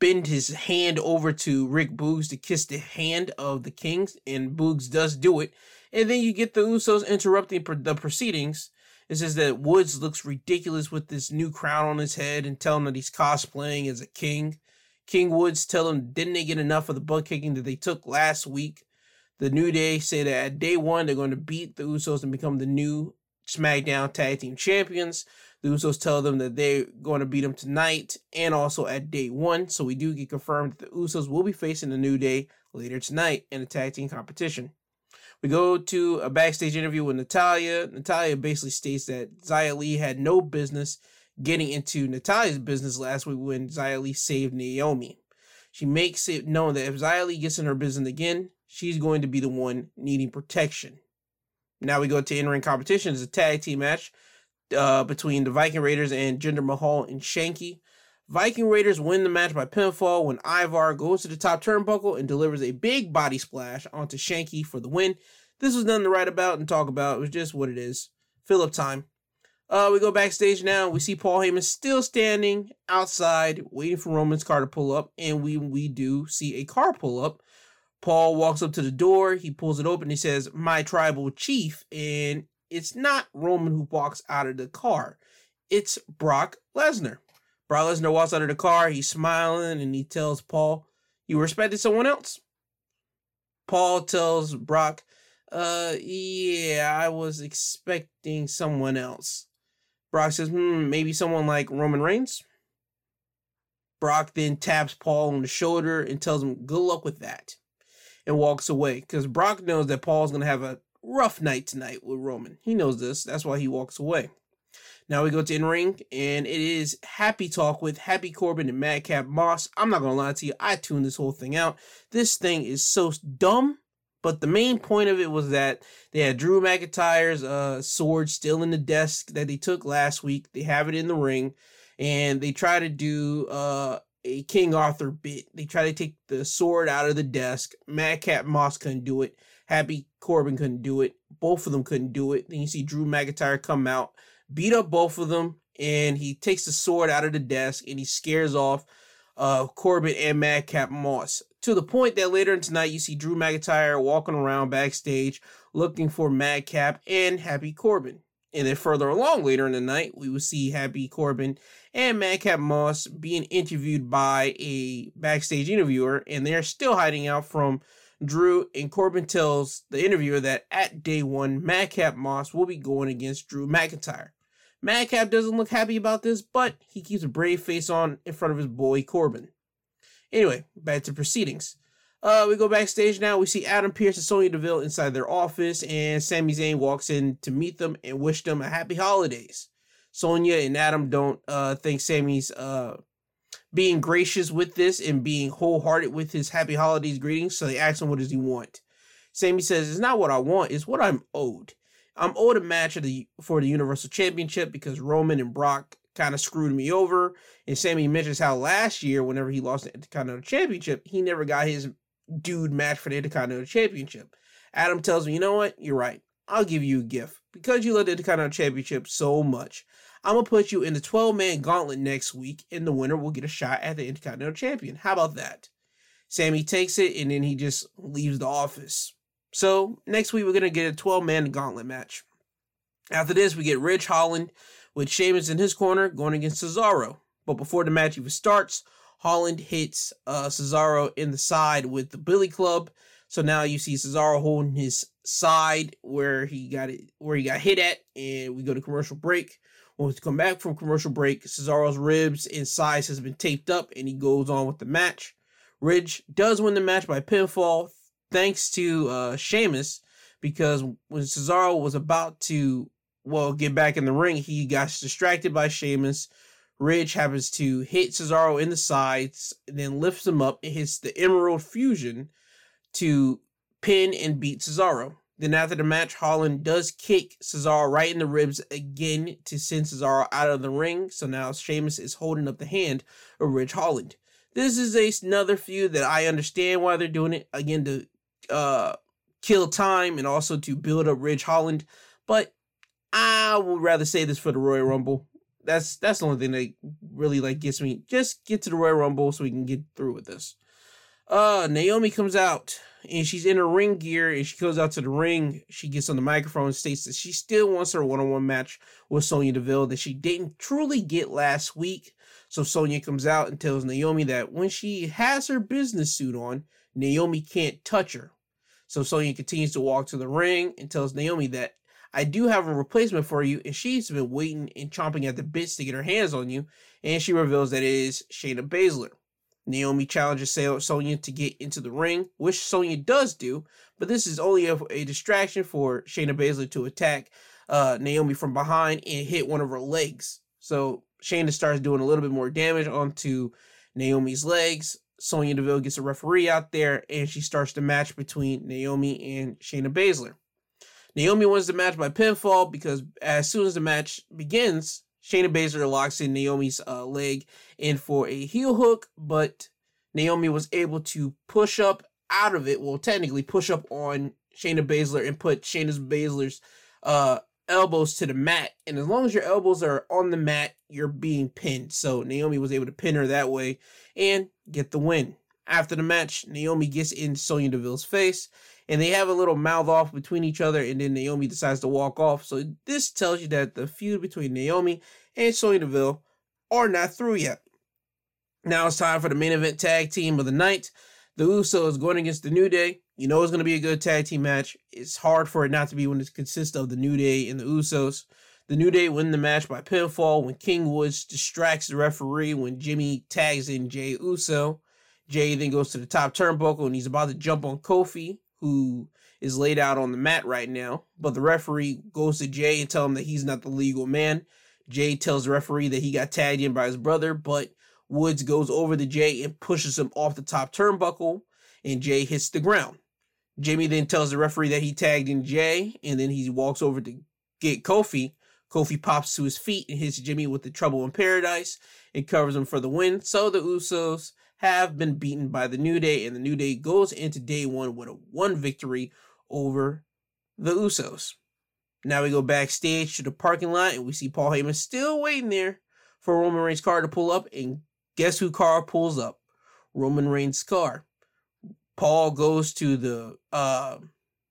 bend his hand over to Rick Boogs to kiss the hand of the Kings, and Boogs does do it. And then you get the Usos interrupting the proceedings. It says that Woods looks ridiculous with this new crown on his head and telling that he's cosplaying as a king. King Woods tell him, didn't they get enough of the butt kicking that they took last week? The New Day say that at day one, they're going to beat the Usos and become the new SmackDown Tag Team Champions. The Usos tell them that they're going to beat them tonight and also at day one. So we do get confirmed that the Usos will be facing the New Day later tonight in a tag team competition. We go to a backstage interview with Natalya. Natalya basically states that Xia Li had no business getting into Natalya's business last week when Xia Li saved Naomi. She makes it known that if Xia Li gets in her business again, she's going to be the one needing protection. Now we go to in ring competition. It's a tag team match uh, between the Viking Raiders and Jinder Mahal and Shanky. Viking Raiders win the match by pinfall when Ivar goes to the top turnbuckle and delivers a big body splash onto Shanky for the win. This was nothing to write about and talk about. It was just what it is. Fill up time. Uh, we go backstage now. We see Paul Heyman still standing outside, waiting for Roman's car to pull up, and we we do see a car pull up. Paul walks up to the door. He pulls it open. He says, "My tribal chief," and it's not Roman who walks out of the car. It's Brock Lesnar. Brock Lesnar walks out of the car. He's smiling and he tells Paul, "You respected someone else." Paul tells Brock, "Uh, yeah, I was expecting someone else." Brock says, hmm, maybe someone like Roman Reigns. Brock then taps Paul on the shoulder and tells him, good luck with that, and walks away because Brock knows that Paul's going to have a rough night tonight with Roman. He knows this. That's why he walks away. Now we go to in ring, and it is Happy Talk with Happy Corbin and Madcap Moss. I'm not gonna lie to you, I tuned this whole thing out. This thing is so dumb but the main point of it was that they had Drew McIntyre's uh, sword still in the desk that they took last week. They have it in the ring, and they try to do uh, a King Arthur bit. They try to take the sword out of the desk. Madcap Moss couldn't do it. Happy Corbin couldn't do it. Both of them couldn't do it. Then you see Drew McIntyre come out, beat up both of them, and he takes the sword out of the desk and he scares off uh, Corbin and Madcap Moss to the point that later in tonight you see Drew McIntyre walking around backstage looking for Madcap and Happy Corbin. And then further along later in the night, we will see Happy Corbin and Madcap Moss being interviewed by a backstage interviewer, and they're still hiding out from Drew. And Corbin tells the interviewer that at day one, Madcap Moss will be going against Drew McIntyre. Madcap doesn't look happy about this, but he keeps a brave face on in front of his boy Corbin. Anyway, back to proceedings. Uh, we go backstage now. We see Adam Pearce and Sonya Deville inside their office, and Sami Zayn walks in to meet them and wish them a happy holidays. Sonya and Adam don't uh, think Sami's uh, being gracious with this and being wholehearted with his happy holidays greetings, so they ask him what does he want. Sami says, "It's not what I want; it's what I'm owed. I'm owed a match the, for the Universal Championship because Roman and Brock kind of screwed me over. And Sami mentions how last year, whenever he lost the Intercontinental Championship, he never got his dude match for the Intercontinental Championship. Adam tells me, you know what? You're right. I'll give you a gift. Because you love the Intercontinental Championship so much, I'm to put you in the 12 man gauntlet next week, and the winner will get a shot at the Intercontinental Champion. How about that? Sami takes it, and then he just leaves the office. So, next week, we're to get a 12 man gauntlet match. After this, we get Ridge Holland with Sheamus in his corner going against Cesaro. But before the match even starts, Holland hits uh, Cesaro in the side with the Billy Club. So now you see Cesaro holding his side where he got it, where he got hit at, and we go to commercial break. When we come back from commercial break, Cesaro's ribs and sides has been taped up, and he goes on with the match. Ridge does win the match by pinfall, thanks to uh, Sheamus, because when Cesaro was about to well get back in the ring, he got distracted by Sheamus. Ridge happens to hit Cesaro in the sides, then lifts him up and hits the Emerald Fusion to pin and beat Cesaro. Then after the match, Holland does kick Cesaro right in the ribs again to send Cesaro out of the ring. So now Sheamus is holding up the hand of Ridge Holland. This is a, another feud that I understand why they're doing it. Again, to uh, kill time and also to build up Ridge Holland. But I would rather say this for the Royal Rumble. That's that's the only thing that really like gets me. Just get to the Royal Rumble so we can get through with this. Uh, Naomi comes out and she's in her ring gear and she goes out to the ring. She gets on the microphone and states that she still wants her one-on-one match with Sonya Deville that she didn't truly get last week. So Sonya comes out and tells Naomi that when she has her business suit on, Naomi can't touch her. So Sonya continues to walk to the ring and tells Naomi that I do have a replacement for you, and she's been waiting and chomping at the bits to get her hands on you, and she reveals that it is Shayna Baszler. Naomi challenges Sonya to get into the ring, which Sonya does do, but this is only a, a distraction for Shayna Baszler to attack uh, Naomi from behind and hit one of her legs. So Shayna starts doing a little bit more damage onto Naomi's legs. Sonya Deville gets a referee out there, and she starts the match between Naomi and Shayna Baszler. Naomi wins the match by pinfall because as soon as the match begins, Shayna Baszler locks in Naomi's uh, leg in for a heel hook, but Naomi was able to push up out of it. Well, technically, push up on Shayna Baszler and put Shayna Baszler's uh, elbows to the mat. And as long as your elbows are on the mat, you're being pinned. So Naomi was able to pin her that way and get the win. After the match, Naomi gets in Sonya Deville's face and they have a little mouth off between each other, and then Naomi decides to walk off. So this tells you that the feud between Naomi and Sonya Deville are not through yet. Now it's time for the main event tag team of the night. The Usos going against the New Day. You know it's going to be a good tag team match. It's hard for it not to be when it consists of the New Day and the Usos. The New Day win the match by pinfall when King Woods distracts the referee when Jimmy tags in Jay Uso. Jay then goes to the top turnbuckle and he's about to jump on Kofi who is laid out on the mat right now. But the referee goes to Jay and tell him that he's not the legal man. Jay tells the referee that he got tagged in by his brother, but Woods goes over to Jay and pushes him off the top turnbuckle, and Jay hits the ground. Jimmy then tells the referee that he tagged in Jay, and then he walks over to get Kofi. Kofi pops to his feet and hits Jimmy with the Trouble in Paradise and covers him for the win. So the Usos have been beaten by the New Day, and the New Day goes into day one with a one victory over the Usos. Now we go backstage to the parking lot, and we see Paul Heyman still waiting there for Roman Reigns' car to pull up, and guess who car pulls up? Roman Reigns' car. Paul goes to the uh,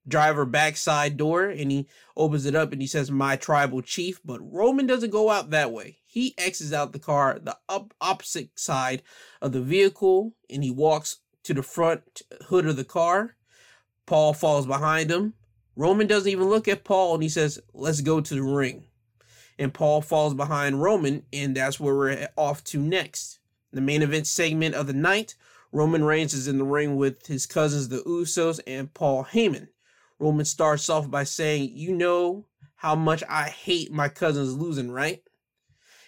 driver backside door and he opens it up and he says, My tribal chief. But Roman doesn't go out that way. He exits out the car, the up opposite side of the vehicle, and he walks to the front hood of the car. Paul falls behind him. Roman doesn't even look at Paul and he says, Let's go to the ring. And Paul falls behind Roman, and that's where we're off to next. The main event segment of the night Roman Reigns is in the ring with his cousins, the Usos, and Paul Heyman. Roman starts off by saying, You know how much I hate my cousins losing, right?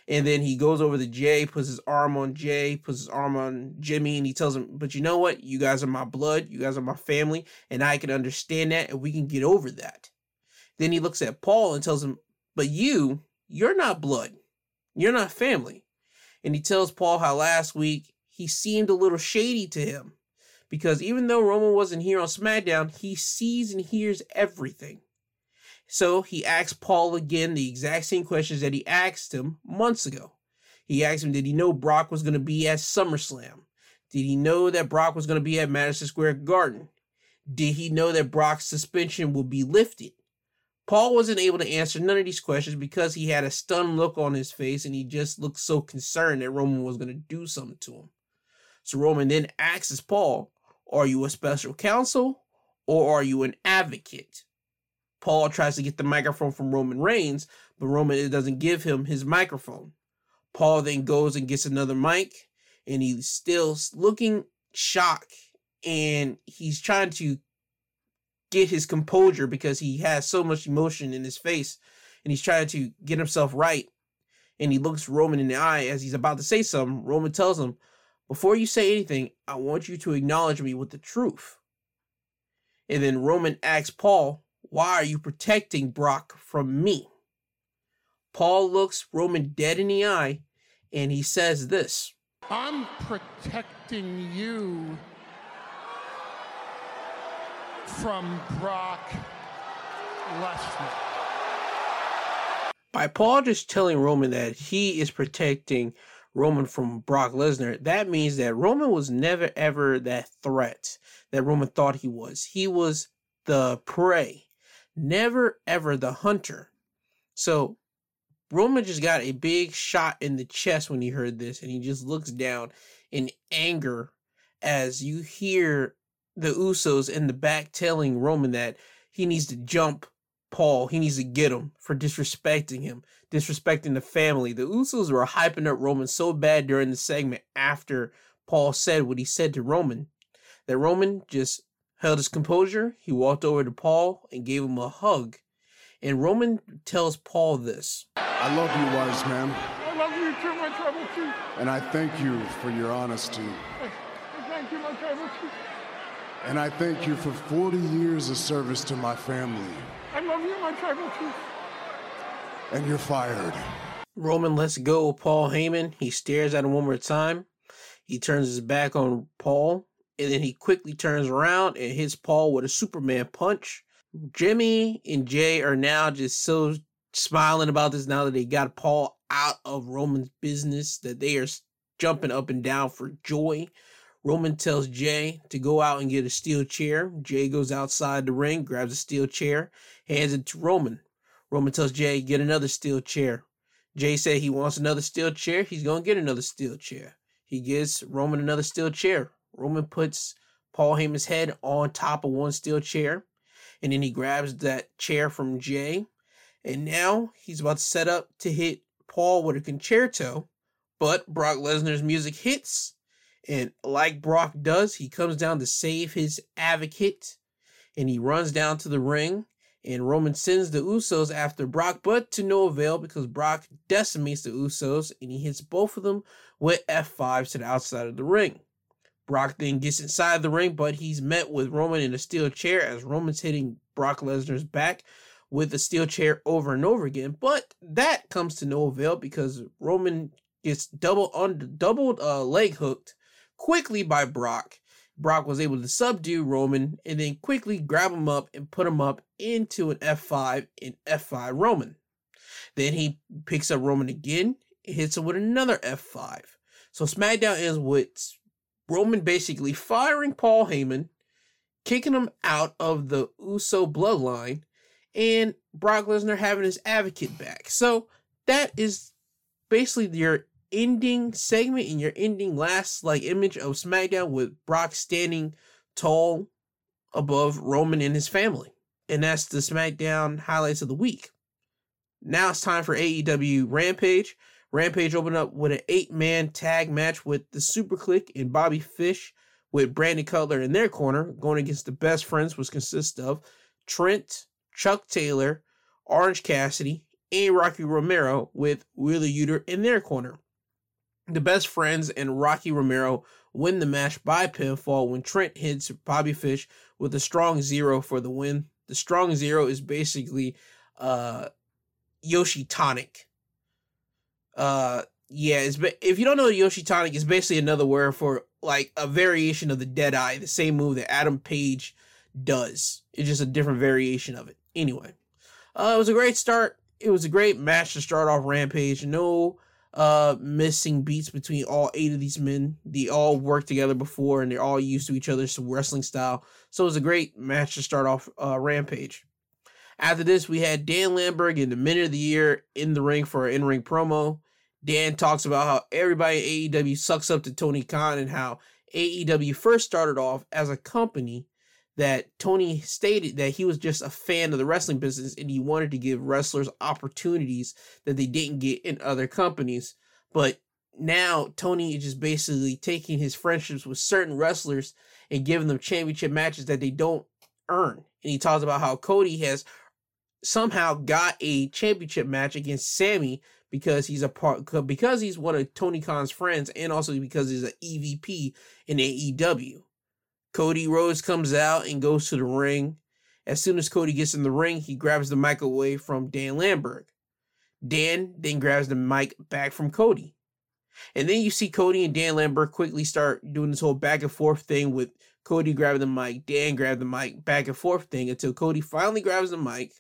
And then he goes over to Jay, puts his arm on Jay, puts his arm on Jimmy, and he tells him, But you know what? You guys are my blood, you guys are my family, and I can understand that, and we can get over that. Then he looks at Paul and tells him, But you, you're not blood. You're not family. And he tells Paul how last week he seemed a little shady to him because even though Roman wasn't here on SmackDown, he sees and hears everything. So he asked Paul again the exact same questions that he asked him months ago. He asked him, Did he know Brock was going to be at SummerSlam? Did he know that Brock was going to be at Madison Square Garden? Did he know that Brock's suspension would be lifted? Paul wasn't able to answer none of these questions because he had a stunned look on his face and he just looked so concerned that Roman was going to do something to him. So Roman then asks Paul, are you a special counsel or are you an advocate? Paul tries to get the microphone from Roman Reigns, but Roman doesn't give him his microphone. Paul then goes and gets another mic, and he's still looking shocked, and he's trying to get his composure because he has so much emotion in his face, and he's trying to get himself right. And he looks Roman in the eye as he's about to say something. Roman tells him, before you say anything, I want you to acknowledge me with the truth. And then Roman asks Paul, Why are you protecting Brock from me? Paul looks Roman dead in the eye and he says this I'm protecting you from Brock Lesnar. By Paul just telling Roman that he is protecting Roman from Brock Lesnar, that means that Roman was never ever that threat that Roman thought he was. He was the prey, never ever the hunter. So Roman just got a big shot in the chest when he heard this, and he just looks down in anger as you hear the Usos in the back telling Roman that he needs to jump Paul. He needs to get him for disrespecting him, disrespecting the family. The Usos were hyping up Roman so bad during the segment after Paul said what he said to Roman that Roman just held his composure. He walked over to Paul and gave him a hug. And Roman tells Paul this I love you, wise man. I love you too, my tribal chief. And I thank you for your honesty. Thank you, my tribal chief. And I thank you for 40 years of service to my family. I love you, my tribal chief. And you're fired. Roman lets go of Paul Heyman. He stares at him one more time. He turns his back on Paul, and then he quickly turns around and hits Paul with a Superman punch. Jimmy and Jay are now just so smiling about this now that they got Paul out of Roman's business that they are jumping up and down for joy. Roman tells Jay to go out and get a steel chair. Jay goes outside the ring, grabs a steel chair, hands it to Roman. Roman tells Jay, get another steel chair. Jay said he wants another steel chair. He's going to get another steel chair. He gives Roman another steel chair. Roman puts Paul Heyman's head on top of one steel chair. And then he grabs that chair from Jay. And now he's about to set up to hit Paul with a Con-Chair-To. But Brock Lesnar's music hits. And like Brock does, he comes down to save his advocate. And he runs down to the ring. And Roman sends the Usos after Brock, but to no avail because Brock decimates the Usos and he hits both of them with F5s to the outside of the ring. Brock then gets inside the ring, but he's met with Roman in a steel chair as Roman's hitting Brock Lesnar's back with a steel chair over and over again. But that comes to no avail because Roman gets double on doubled uh, leg hooked quickly by Brock. Brock was able to subdue Roman and then quickly grab him up and put him up into an F5 in F5 Roman. Then he picks up Roman again, hits him with another F5. So SmackDown ends with Roman basically firing Paul Heyman, kicking him out of the Uso bloodline, and Brock Lesnar having his advocate back. So that is basically your ending segment and your ending last like image of SmackDown with Brock standing tall above Roman and his family. And that's the SmackDown highlights of the week. Now it's time for AEW Rampage. Rampage opened up with an eight man tag match with the Super Kliq and Bobby Fish with Brandon Cutler in their corner, going against the best friends, which consists of Trent, Chuck Taylor, Orange Cassidy, and Rocky Romero with Wheeler Yuta in their corner. The best friends and Rocky Romero win the match by pinfall when Trent hits Bobby Fish with a strong zero for the win. The strong zero is basically uh Yoshi tonic. Uh yeah, it's but if you don't know Yoshi tonic, it's basically another word for like a variation of the dead eye, the same move that Adam Page does. It's just a different variation of it. Anyway, uh, it was a great start. It was a great match to start off Rampage. No uh missing beats between all eight of these men. They all worked together before and they're all used to each other's wrestling style. So it was a great match to start off uh Rampage. After this, we had Dan Lambert in the minute of the year in the ring for an in-ring promo. Dan talks about how everybody at AEW sucks up to Tony Khan and how AEW first started off as a company that Tony stated that he was just a fan of the wrestling business and he wanted to give wrestlers opportunities that they didn't get in other companies. But now Tony is just basically taking his friendships with certain wrestlers and giving them championship matches that they don't earn. And he talks about how Cody has somehow got a championship match against Sammy because he's a part because he's one of Tony Khan's friends and also because he's an EVP in AEW. Cody Rhodes comes out and goes to the ring. As soon as Cody gets in the ring, he grabs the mic away from Dan Lambert. Dan then grabs the mic back from Cody. And then you see Cody and Dan Lambert quickly start doing this whole back and forth thing with Cody grabbing the mic, Dan grabbing the mic, back and forth thing until Cody finally grabs the mic,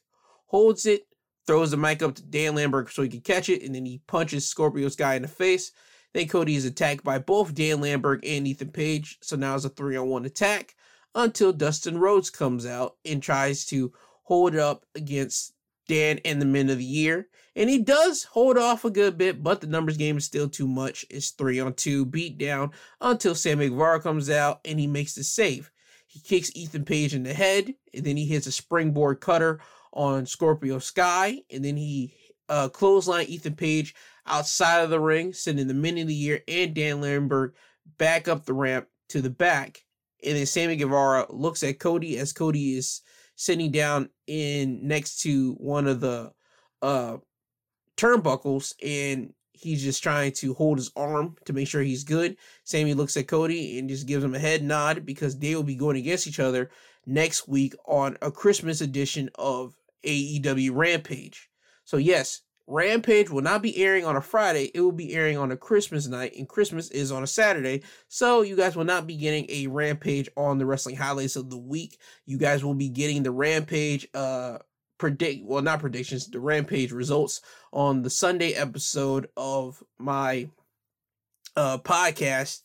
holds it, throws the mic up to Dan Lambert so he can catch it, and then he punches Scorpio Sky in the face. Then Cody is attacked by both Dan Lambert and Ethan Page, so now it's a three on one attack until Dustin Rhodes comes out and tries to hold it up against Dan and the Men of the Year. And he does hold off a good bit, but the numbers game is still too much. It's three on two, beat down until Sammy Guevara comes out and he makes the save. He kicks Ethan Page in the head, and then he hits a springboard cutter on Scorpio Sky, and then he uh, clothesline Ethan Page outside of the ring, sending the men of the year and Dan Lambert back up the ramp to the back. And then Sammy Guevara looks at Cody as Cody is sitting down in next to one of the uh turnbuckles and he's just trying to hold his arm to make sure he's good. Sammy looks at Cody and just gives him a head nod because they will be going against each other next week on a Christmas edition of AEW Rampage. So yes, Rampage will not be airing on a Friday. It will be airing on a Christmas night, and Christmas is on a Saturday. So you guys will not be getting a Rampage on the wrestling highlights of the week. You guys will be getting the Rampage uh predict well not predictions, the Rampage results on the Sunday episode of my uh podcast.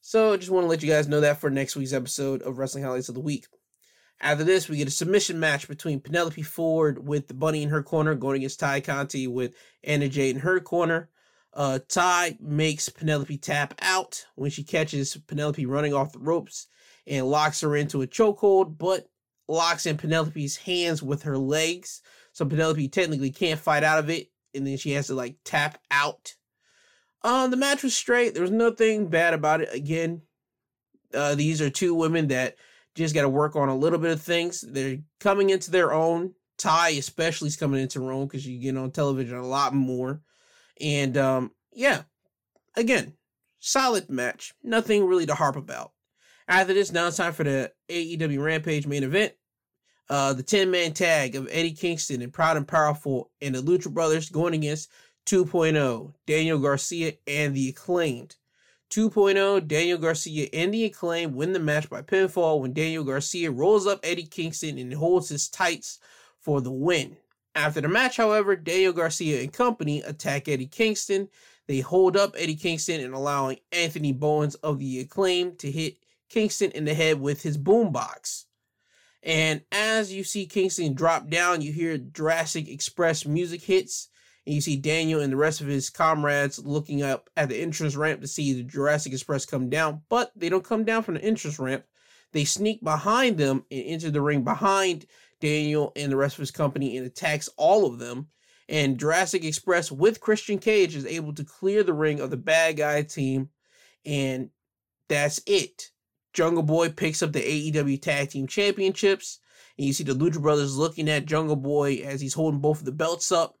So just want to let you guys know that for next week's episode of Wrestling Highlights of the Week. After this, we get a submission match between Penelope Ford with the bunny in her corner going against Tay Conti with Anna Jay in her corner. Uh, Tay makes Penelope tap out when she catches Penelope running off the ropes and locks her into a chokehold, but locks in Penelope's hands with her legs. So Penelope technically can't fight out of it, and then she has to like tap out. Um, the match was straight. There was nothing bad about it. Again, uh, these are two women that just got to work on a little bit of things. They're coming into their own. Tay especially is coming into her own because you get on television a lot more. And um, yeah, again, solid match. Nothing really to harp about. After this, now it's time for the AEW Rampage main event. Uh, the 10 man tag of Eddie Kingston and Proud and Powerful and the Lucha Brothers going against 2.0, Daniel Garcia and the Acclaimed. 2.0, Daniel Garcia and the Acclaim win the match by pinfall when Daniel Garcia rolls up Eddie Kingston and holds his tights for the win. After the match, however, Daniel Garcia and company attack Eddie Kingston. They hold up Eddie Kingston and allowing Anthony Bowens of the Acclaim to hit Kingston in the head with his boombox. And as you see Kingston drop down, you hear Jurassic Express music hits and you see Daniel and the rest of his comrades looking up at the entrance ramp to see the Jurassic Express come down, but they don't come down from the entrance ramp. They sneak behind them and enter the ring behind Daniel and the rest of his company and attacks all of them. And Jurassic Express with Christian Cage is able to clear the ring of the bad guy team. And that's it. Jungle Boy picks up the AEW Tag Team Championships. And you see the Lucha Brothers looking at Jungle Boy as he's holding both of the belts up.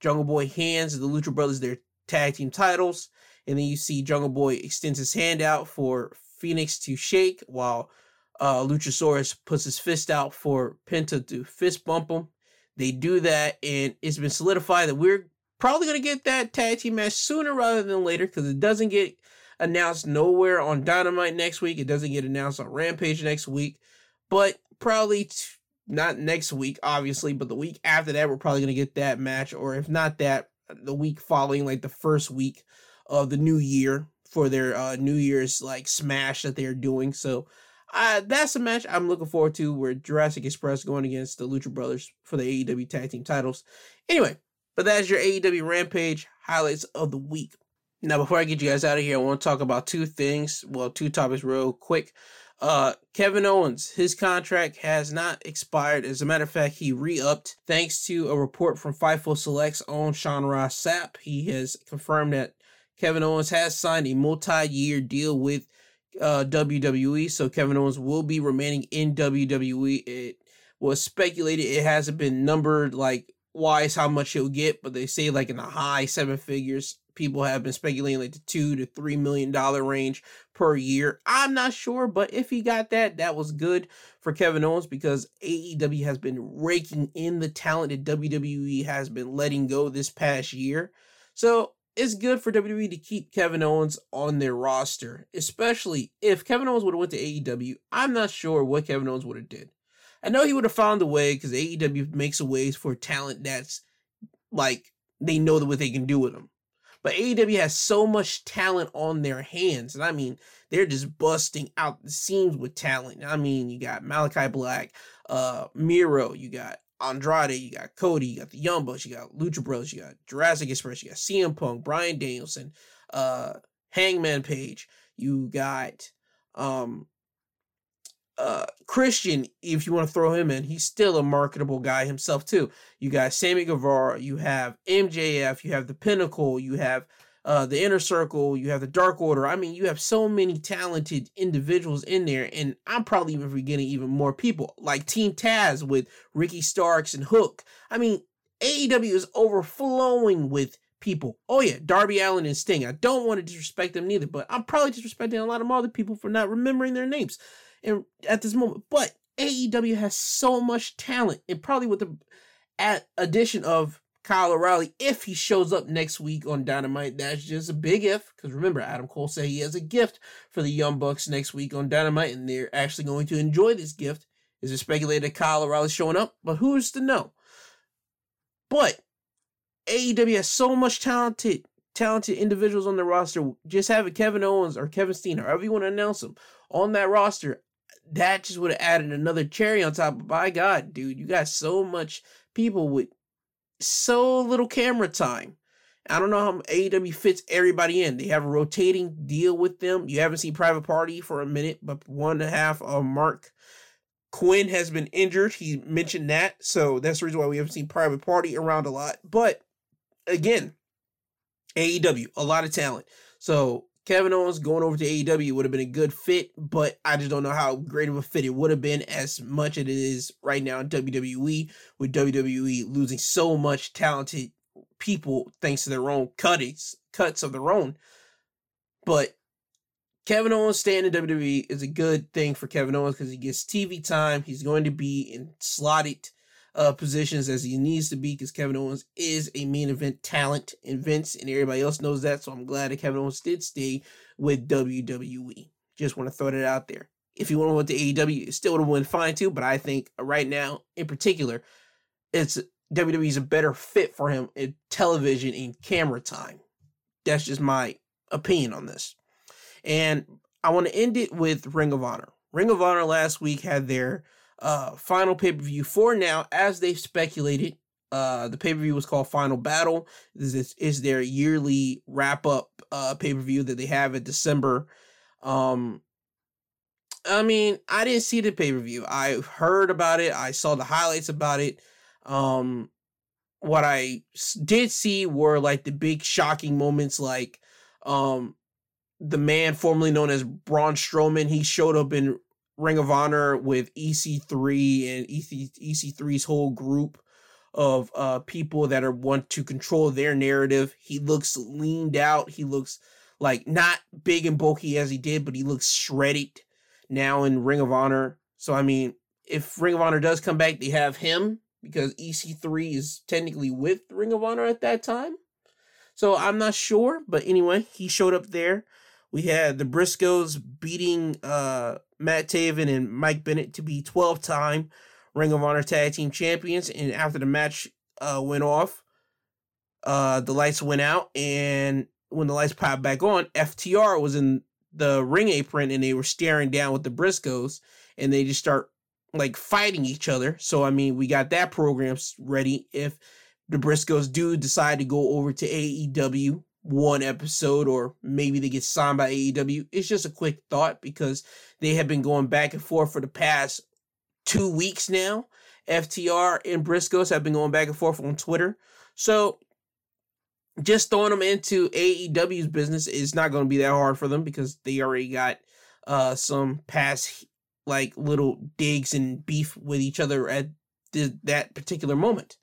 Jungle Boy hands the Lucha Brothers their tag team titles, and then you see Jungle Boy extends his hand out for Fénix to shake, while uh, Luchasaurus puts his fist out for Penta to fist bump him. They do that, and it's been solidified that we're probably gonna get that tag team match sooner rather than later because it doesn't get announced nowhere on Dynamite next week. It doesn't get announced on Rampage next week, but probably t- not next week, obviously, but the week after that, we're probably gonna get that match, or if not that, the week following, like the first week of the new year for their uh, New Year's like smash that they're doing. So uh, that's a match I'm looking forward to where Jurassic Express going against the Lucha Brothers for the AEW tag team titles. Anyway, but that's your AEW Rampage highlights of the week. Now, before I get you guys out of here, I want to talk about two things. Well, two topics real quick. Uh, Kevin Owens, his contract has not expired. As a matter of fact, he re-upped thanks to a report from Fightful Selects on Sean Ross Sapp. He has confirmed that Kevin Owens has signed a multi-year deal with uh, WWE, so Kevin Owens will be remaining in WWE. It was speculated; it hasn't been numbered like wise how much he'll get, but they say like in the high seven figures. People have been speculating like the two to three million dollar range per year. I'm not sure, but if he got that, that was good for Kevin Owens because AEW has been raking in the talent that WWE has been letting go this past year. So it's good for WWE to keep Kevin Owens on their roster, especially if Kevin Owens would have went to AEW. I'm not sure what Kevin Owens would have did. I know he would have found a way because AEW makes a ways for talent that's like they know what they can do with them. But AEW has so much talent on their hands, and I mean they're just busting out the seams with talent. I mean, you got Malakai Black, uh, Miro, you got Andrade, you got Cody, you got the Young Bucks, you got Lucha Bros, you got Jurassic Express, you got CM Punk, Bryan Danielson, uh, Hangman Page, you got um uh, Christian, if you want to throw him in, he's still a marketable guy himself too. You got Sammy Guevara, you have MJF, you have the Pinnacle, you have uh, the Inner Circle, you have the Dark Order. I mean, you have so many talented individuals in there, and I'm probably even forgetting even more people like Team Taz with Ricky Starks and Hook. I mean, AEW is overflowing with people. Oh yeah, Darby Allin and Sting. I don't want to disrespect them neither, but I'm probably disrespecting a lot of other people for not remembering their names and at this moment. But AEW has so much talent, and probably with the at addition of Kyle O'Reilly if he shows up next week on Dynamite. That's just a big if, because remember, Adam Cole said he has a gift for the Young Bucks next week on Dynamite, and they're actually going to enjoy this gift. Is it speculated Kyle O'Reilly's showing up? But who's to know? But AEW has so much talented, talented individuals on the roster. Just having Kevin Owens or Kevin Steen, however you want to announce them, on that roster, that just would have added another cherry on top. But by God, dude, you got so much people with so little camera time. I don't know how AEW fits everybody in. They have a rotating deal with them. You haven't seen Private Party for a minute, but one and a half of Marq Quen has been injured. He mentioned that. So that's the reason why we haven't seen Private Party around a lot. But again, AEW, a lot of talent. So Kevin Owens going over to AEW would have been a good fit, but I just don't know how great of a fit it would have been as much as it is right now in WWE, with WWE losing so much talented people thanks to their own cuttings, cuts of their own. But Kevin Owens staying in WWE is a good thing for Kevin Owens because he gets TV time. He's going to be in slotted uh, positions as he needs to be because Kevin Owens is a main event talent, and Vince and everybody else knows that. So I'm glad that Kevin Owens did stay with WWE. Just want to throw that out there. If he would have went to AEW, it still would have went fine too. But I think right now, in particular, it's WWE is a better fit for him in television and camera time. That's just my opinion on this. And I want to end it with Ring of Honor. Ring of Honor last week had their uh, final pay per view for now, as they've speculated. Uh, the pay per view was called Final Battle. This is, is their yearly wrap up uh, pay per view that they have in December. Um, I mean, I didn't see the pay per view. I heard about it. I saw the highlights about it. Um, what I did see were like the big shocking moments, like um, the man formerly known as Braun Strowman. He showed up in Ring of Honor with EC3 and EC, EC3's whole group of uh people that are want to control their narrative. He looks leaned out. He looks like not big and bulky as he did, but he looks shredded now in Ring of Honor. So I mean, if Ring of Honor does come back, they have him because EC3 is technically with Ring of Honor at that time. So I'm not sure, but anyway, he showed up there. We had the Briscoes beating uh, Matt Taven and Mike Bennett to be 12 time Ring of Honor Tag Team Champions. And after the match uh, went off, uh, the lights went out. And when the lights popped back on, FTR was in the ring apron and they were staring down with the Briscoes. And they just start like fighting each other. So, I mean, we got that program ready. If the Briscoes do decide to go over to AEW one episode or maybe they get signed by AEW. It's just a quick thought because they have been going back and forth for the past two weeks now. FTR and Briscoes have been going back and forth on Twitter. So just throwing them into AEW's business is not going to be that hard for them because they already got uh some past like little digs and beef with each other at th- that particular moment.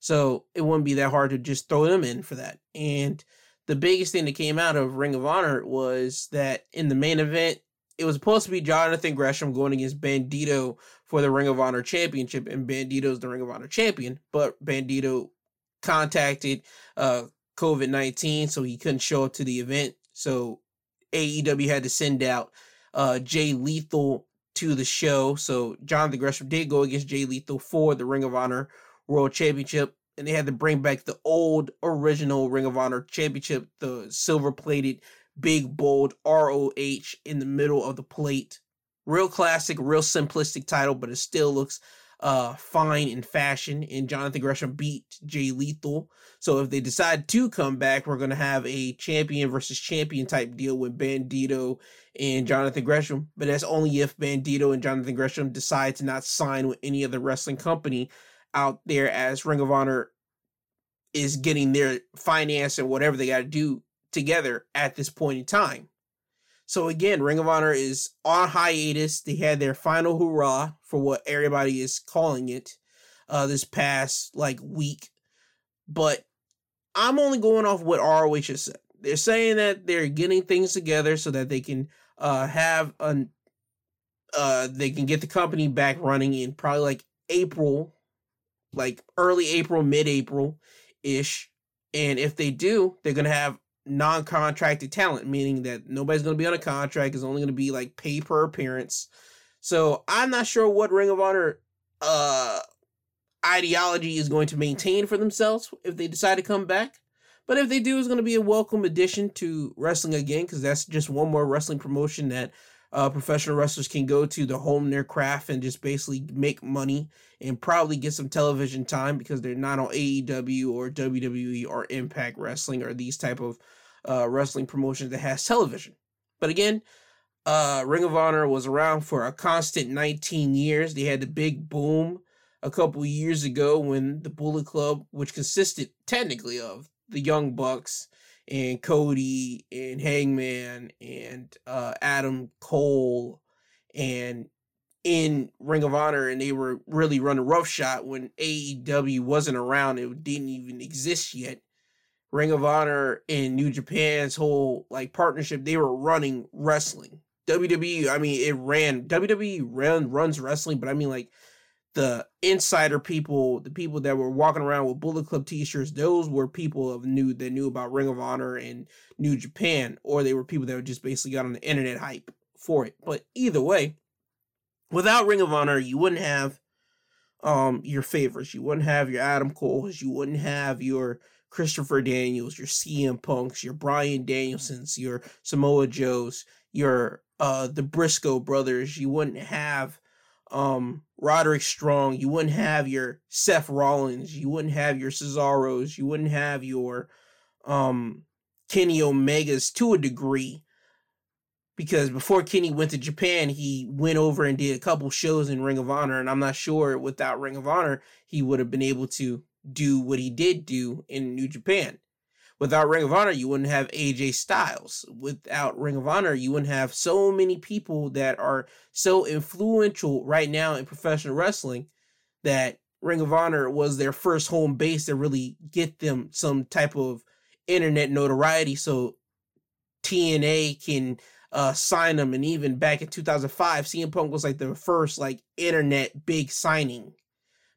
So it wouldn't be that hard to just throw them in for that. And the biggest thing that came out of Ring of Honor was that in the main event, it was supposed to be Jonathan Gresham going against Bandido for the Ring of Honor championship, and Bandido's the Ring of Honor champion. But Bandido contacted uh, COVID 19, so he couldn't show up to the event. So AEW had to send out uh, Jay Lethal to the show. So Jonathan Gresham did go against Jay Lethal for the Ring of Honor World Championship and they had to bring back the old original Ring of Honor championship, the silver plated, big, bold ROH in the middle of the plate. Real classic, real simplistic title, but it still looks uh fine in fashion. And Jonathan Gresham beat Jay Lethal. So if they decide to come back, we're gonna have a champion versus champion type deal with Bandido and Jonathan Gresham. But that's only if Bandido and Jonathan Gresham decide to not sign with any other wrestling company out there as Ring of Honor is getting their finance and whatever they got to do together at this point in time. So again, Ring of Honor is on hiatus. They had their final hurrah for what everybody is calling it uh this past like week. But I'm only going off what ROH has said. They're saying that they're getting things together so that they can uh have an uh they can get the company back running in probably like April like early April, mid April, ish. And if they do, they're gonna have non-contracted talent, meaning that nobody's gonna be on a contract. It's only gonna be like pay per appearance. So I'm not sure what Ring of Honor uh ideology is going to maintain for themselves if they decide to come back. But if they do, it's going to be a welcome addition to wrestling again because that's just one more wrestling promotion that uh, professional wrestlers can go to to hone their craft and just basically make money and probably get some television time because they're not on AEW or WWE or Impact Wrestling or these type of uh, wrestling promotions that has television. But again, uh, Ring of Honor was around for a constant 19 years. They had the big boom a couple years ago when the Bullet Club, which consisted technically of the Young Bucks and Cody and Hangman and uh, Adam Cole and in Ring of Honor, and they were really running roughshod when AEW wasn't around. It didn't even exist yet. Ring of Honor and New Japan's whole like partnership, they were running wrestling. WWE, I mean, it ran WWE ran runs wrestling, but I mean like the insider people, the people that were walking around with Bullet Club t-shirts, those were people of knew that knew about Ring of Honor and New Japan, or they were people that just basically got on the internet hype for it. But either way, without Ring of Honor, you wouldn't have um your favorites. You wouldn't have your Adam Cole's, you wouldn't have your Christopher Daniels, your CM Punks, your Bryan Danielsons, your Samoa Joes, your uh the Briscoe brothers. You wouldn't have um Roderick Strong, you wouldn't have your Seth Rollins, you wouldn't have your Cesaros, you wouldn't have your um Kenny Omegas to a degree. Because before Kenny went to Japan, he went over and did a couple shows in Ring of Honor, and I'm not sure without Ring of Honor he would have been able to do what he did do in New Japan. Without Ring of Honor, you wouldn't have AJ Styles. Without Ring of Honor, you wouldn't have so many people that are so influential right now in professional wrestling that Ring of Honor was their first home base to really get them some type of internet notoriety so TNA can uh, sign them. And even back in 2005, CM Punk was like the first like internet big signing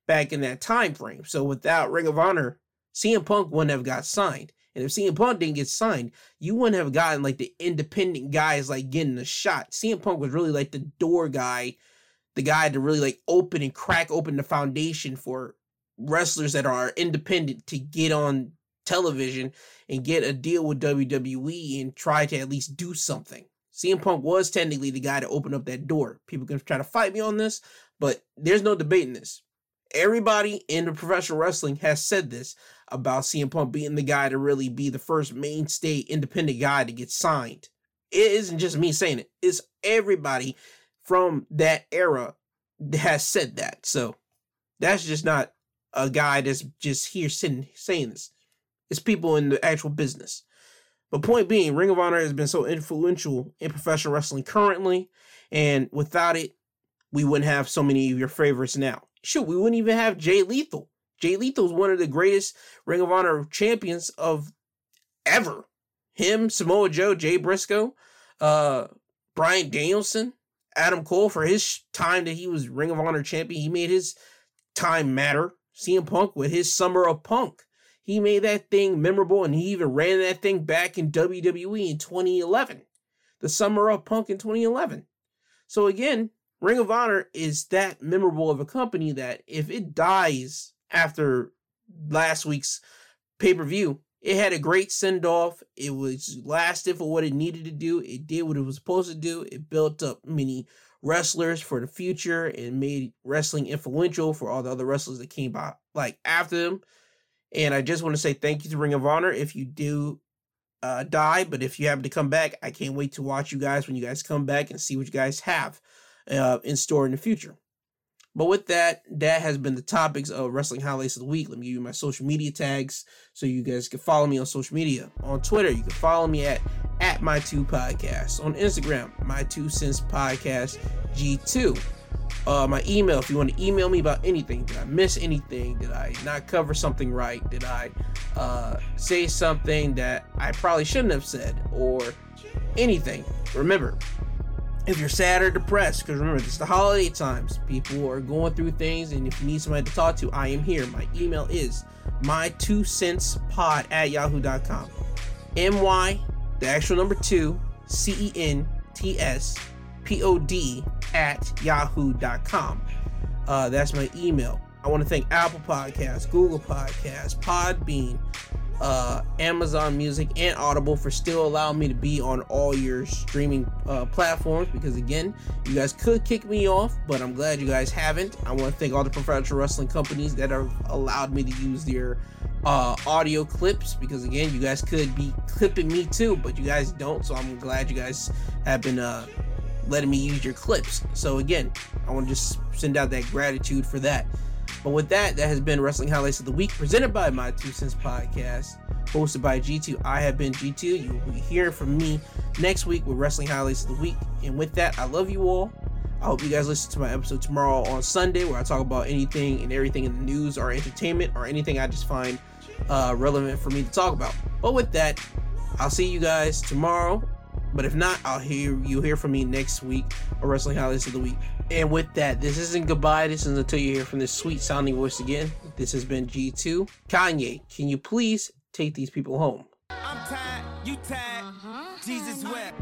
back in that time frame. So without Ring of Honor, CM Punk wouldn't have got signed. And if CM Punk didn't get signed, you wouldn't have gotten like the independent guys like getting a shot. CM Punk was really like the door guy, the guy to really like open and crack open the foundation for wrestlers that are independent to get on television and get a deal with WWE and try to at least do something. CM Punk was technically the guy to open up that door. People can try to fight me on this, but there's no debating this. Everybody in the professional wrestling has said this about CM Punk being the guy to really be the first mainstay independent guy to get signed. It isn't just me saying it, it's everybody from that era that has said that. So that's just not a guy that's just here sitting saying this. It's people in the actual business. But point being, Ring of Honor has been so influential in professional wrestling currently, and without it, we wouldn't have so many of your favorites now. Shoot, we wouldn't even have Jay Lethal. Jay Lethal is one of the greatest Ring of Honor champions of ever. Him, Samoa Joe, Jay Briscoe, uh, Bryan Danielson, Adam Cole for his time that he was Ring of Honor champion. He made his time matter. CM Punk with his Summer of Punk. He made that thing memorable and he even ran that thing back in WWE in 2011. The Summer of Punk in 2011. So again, Ring of Honor is that memorable of a company that if it dies after last week's pay per view, it had a great send off. It was lasted for what it needed to do. It did what it was supposed to do. It built up many wrestlers for the future and made wrestling influential for all the other wrestlers that came by like after them. And I just want to say thank you to Ring of Honor if you do uh, die, but if you happen to come back, I can't wait to watch you guys when you guys come back and see what you guys have uh, in store in the future. But with that, that has been the topics of Wrestling Highlights of the Week. Let me give you my social media tags so you guys can follow me on social media. On Twitter, you can follow me at at my two podcast. On Instagram, my two cents podcast G2. Uh, my email, if you want to email me about anything, did I miss anything? Did I not cover something right? Did I uh, say something that I probably shouldn't have said? Or anything? Remember, if you're sad or depressed, because remember, it's the holiday times. People are going through things, and if you need somebody to talk to, I am here. My email is my two cents pod at yahoo.com. My, the actual number two, C E N T S P O D at yahoo.com. Uh, that's my email. I want to thank Apple Podcasts, Google Podcasts, Podbean, uh, Amazon Music, and Audible for still allowing me to be on all your streaming uh, platforms. Because again, you guys could kick me off, but I'm glad you guys haven't. I want to thank all the professional wrestling companies that have allowed me to use their uh, audio clips. Because again, you guys could be clipping me too, but you guys don't. So I'm glad you guys have been uh, letting me use your clips. So again, I want to just send out that gratitude for that. But with that, that has been Wrestling Highlights of the Week, presented by My Two Cents Podcast, hosted by G2. I have been G2. You will be hearing from me next week with Wrestling Highlights of the Week. And with that, I love you all. I hope you guys listen to my episode tomorrow on Sunday, where I talk about anything and everything in the news or entertainment or anything I just find uh, relevant for me to talk about. But with that, I'll see you guys tomorrow. But if not, I'll hear you hear from me next week on Wrestling Highlights of the Week. And with that, this isn't goodbye. This is until you hear from this sweet sounding voice again. This has been G2. Kanye, can you please take these people home? I'm tired, you tired, uh-huh. Jesus wept.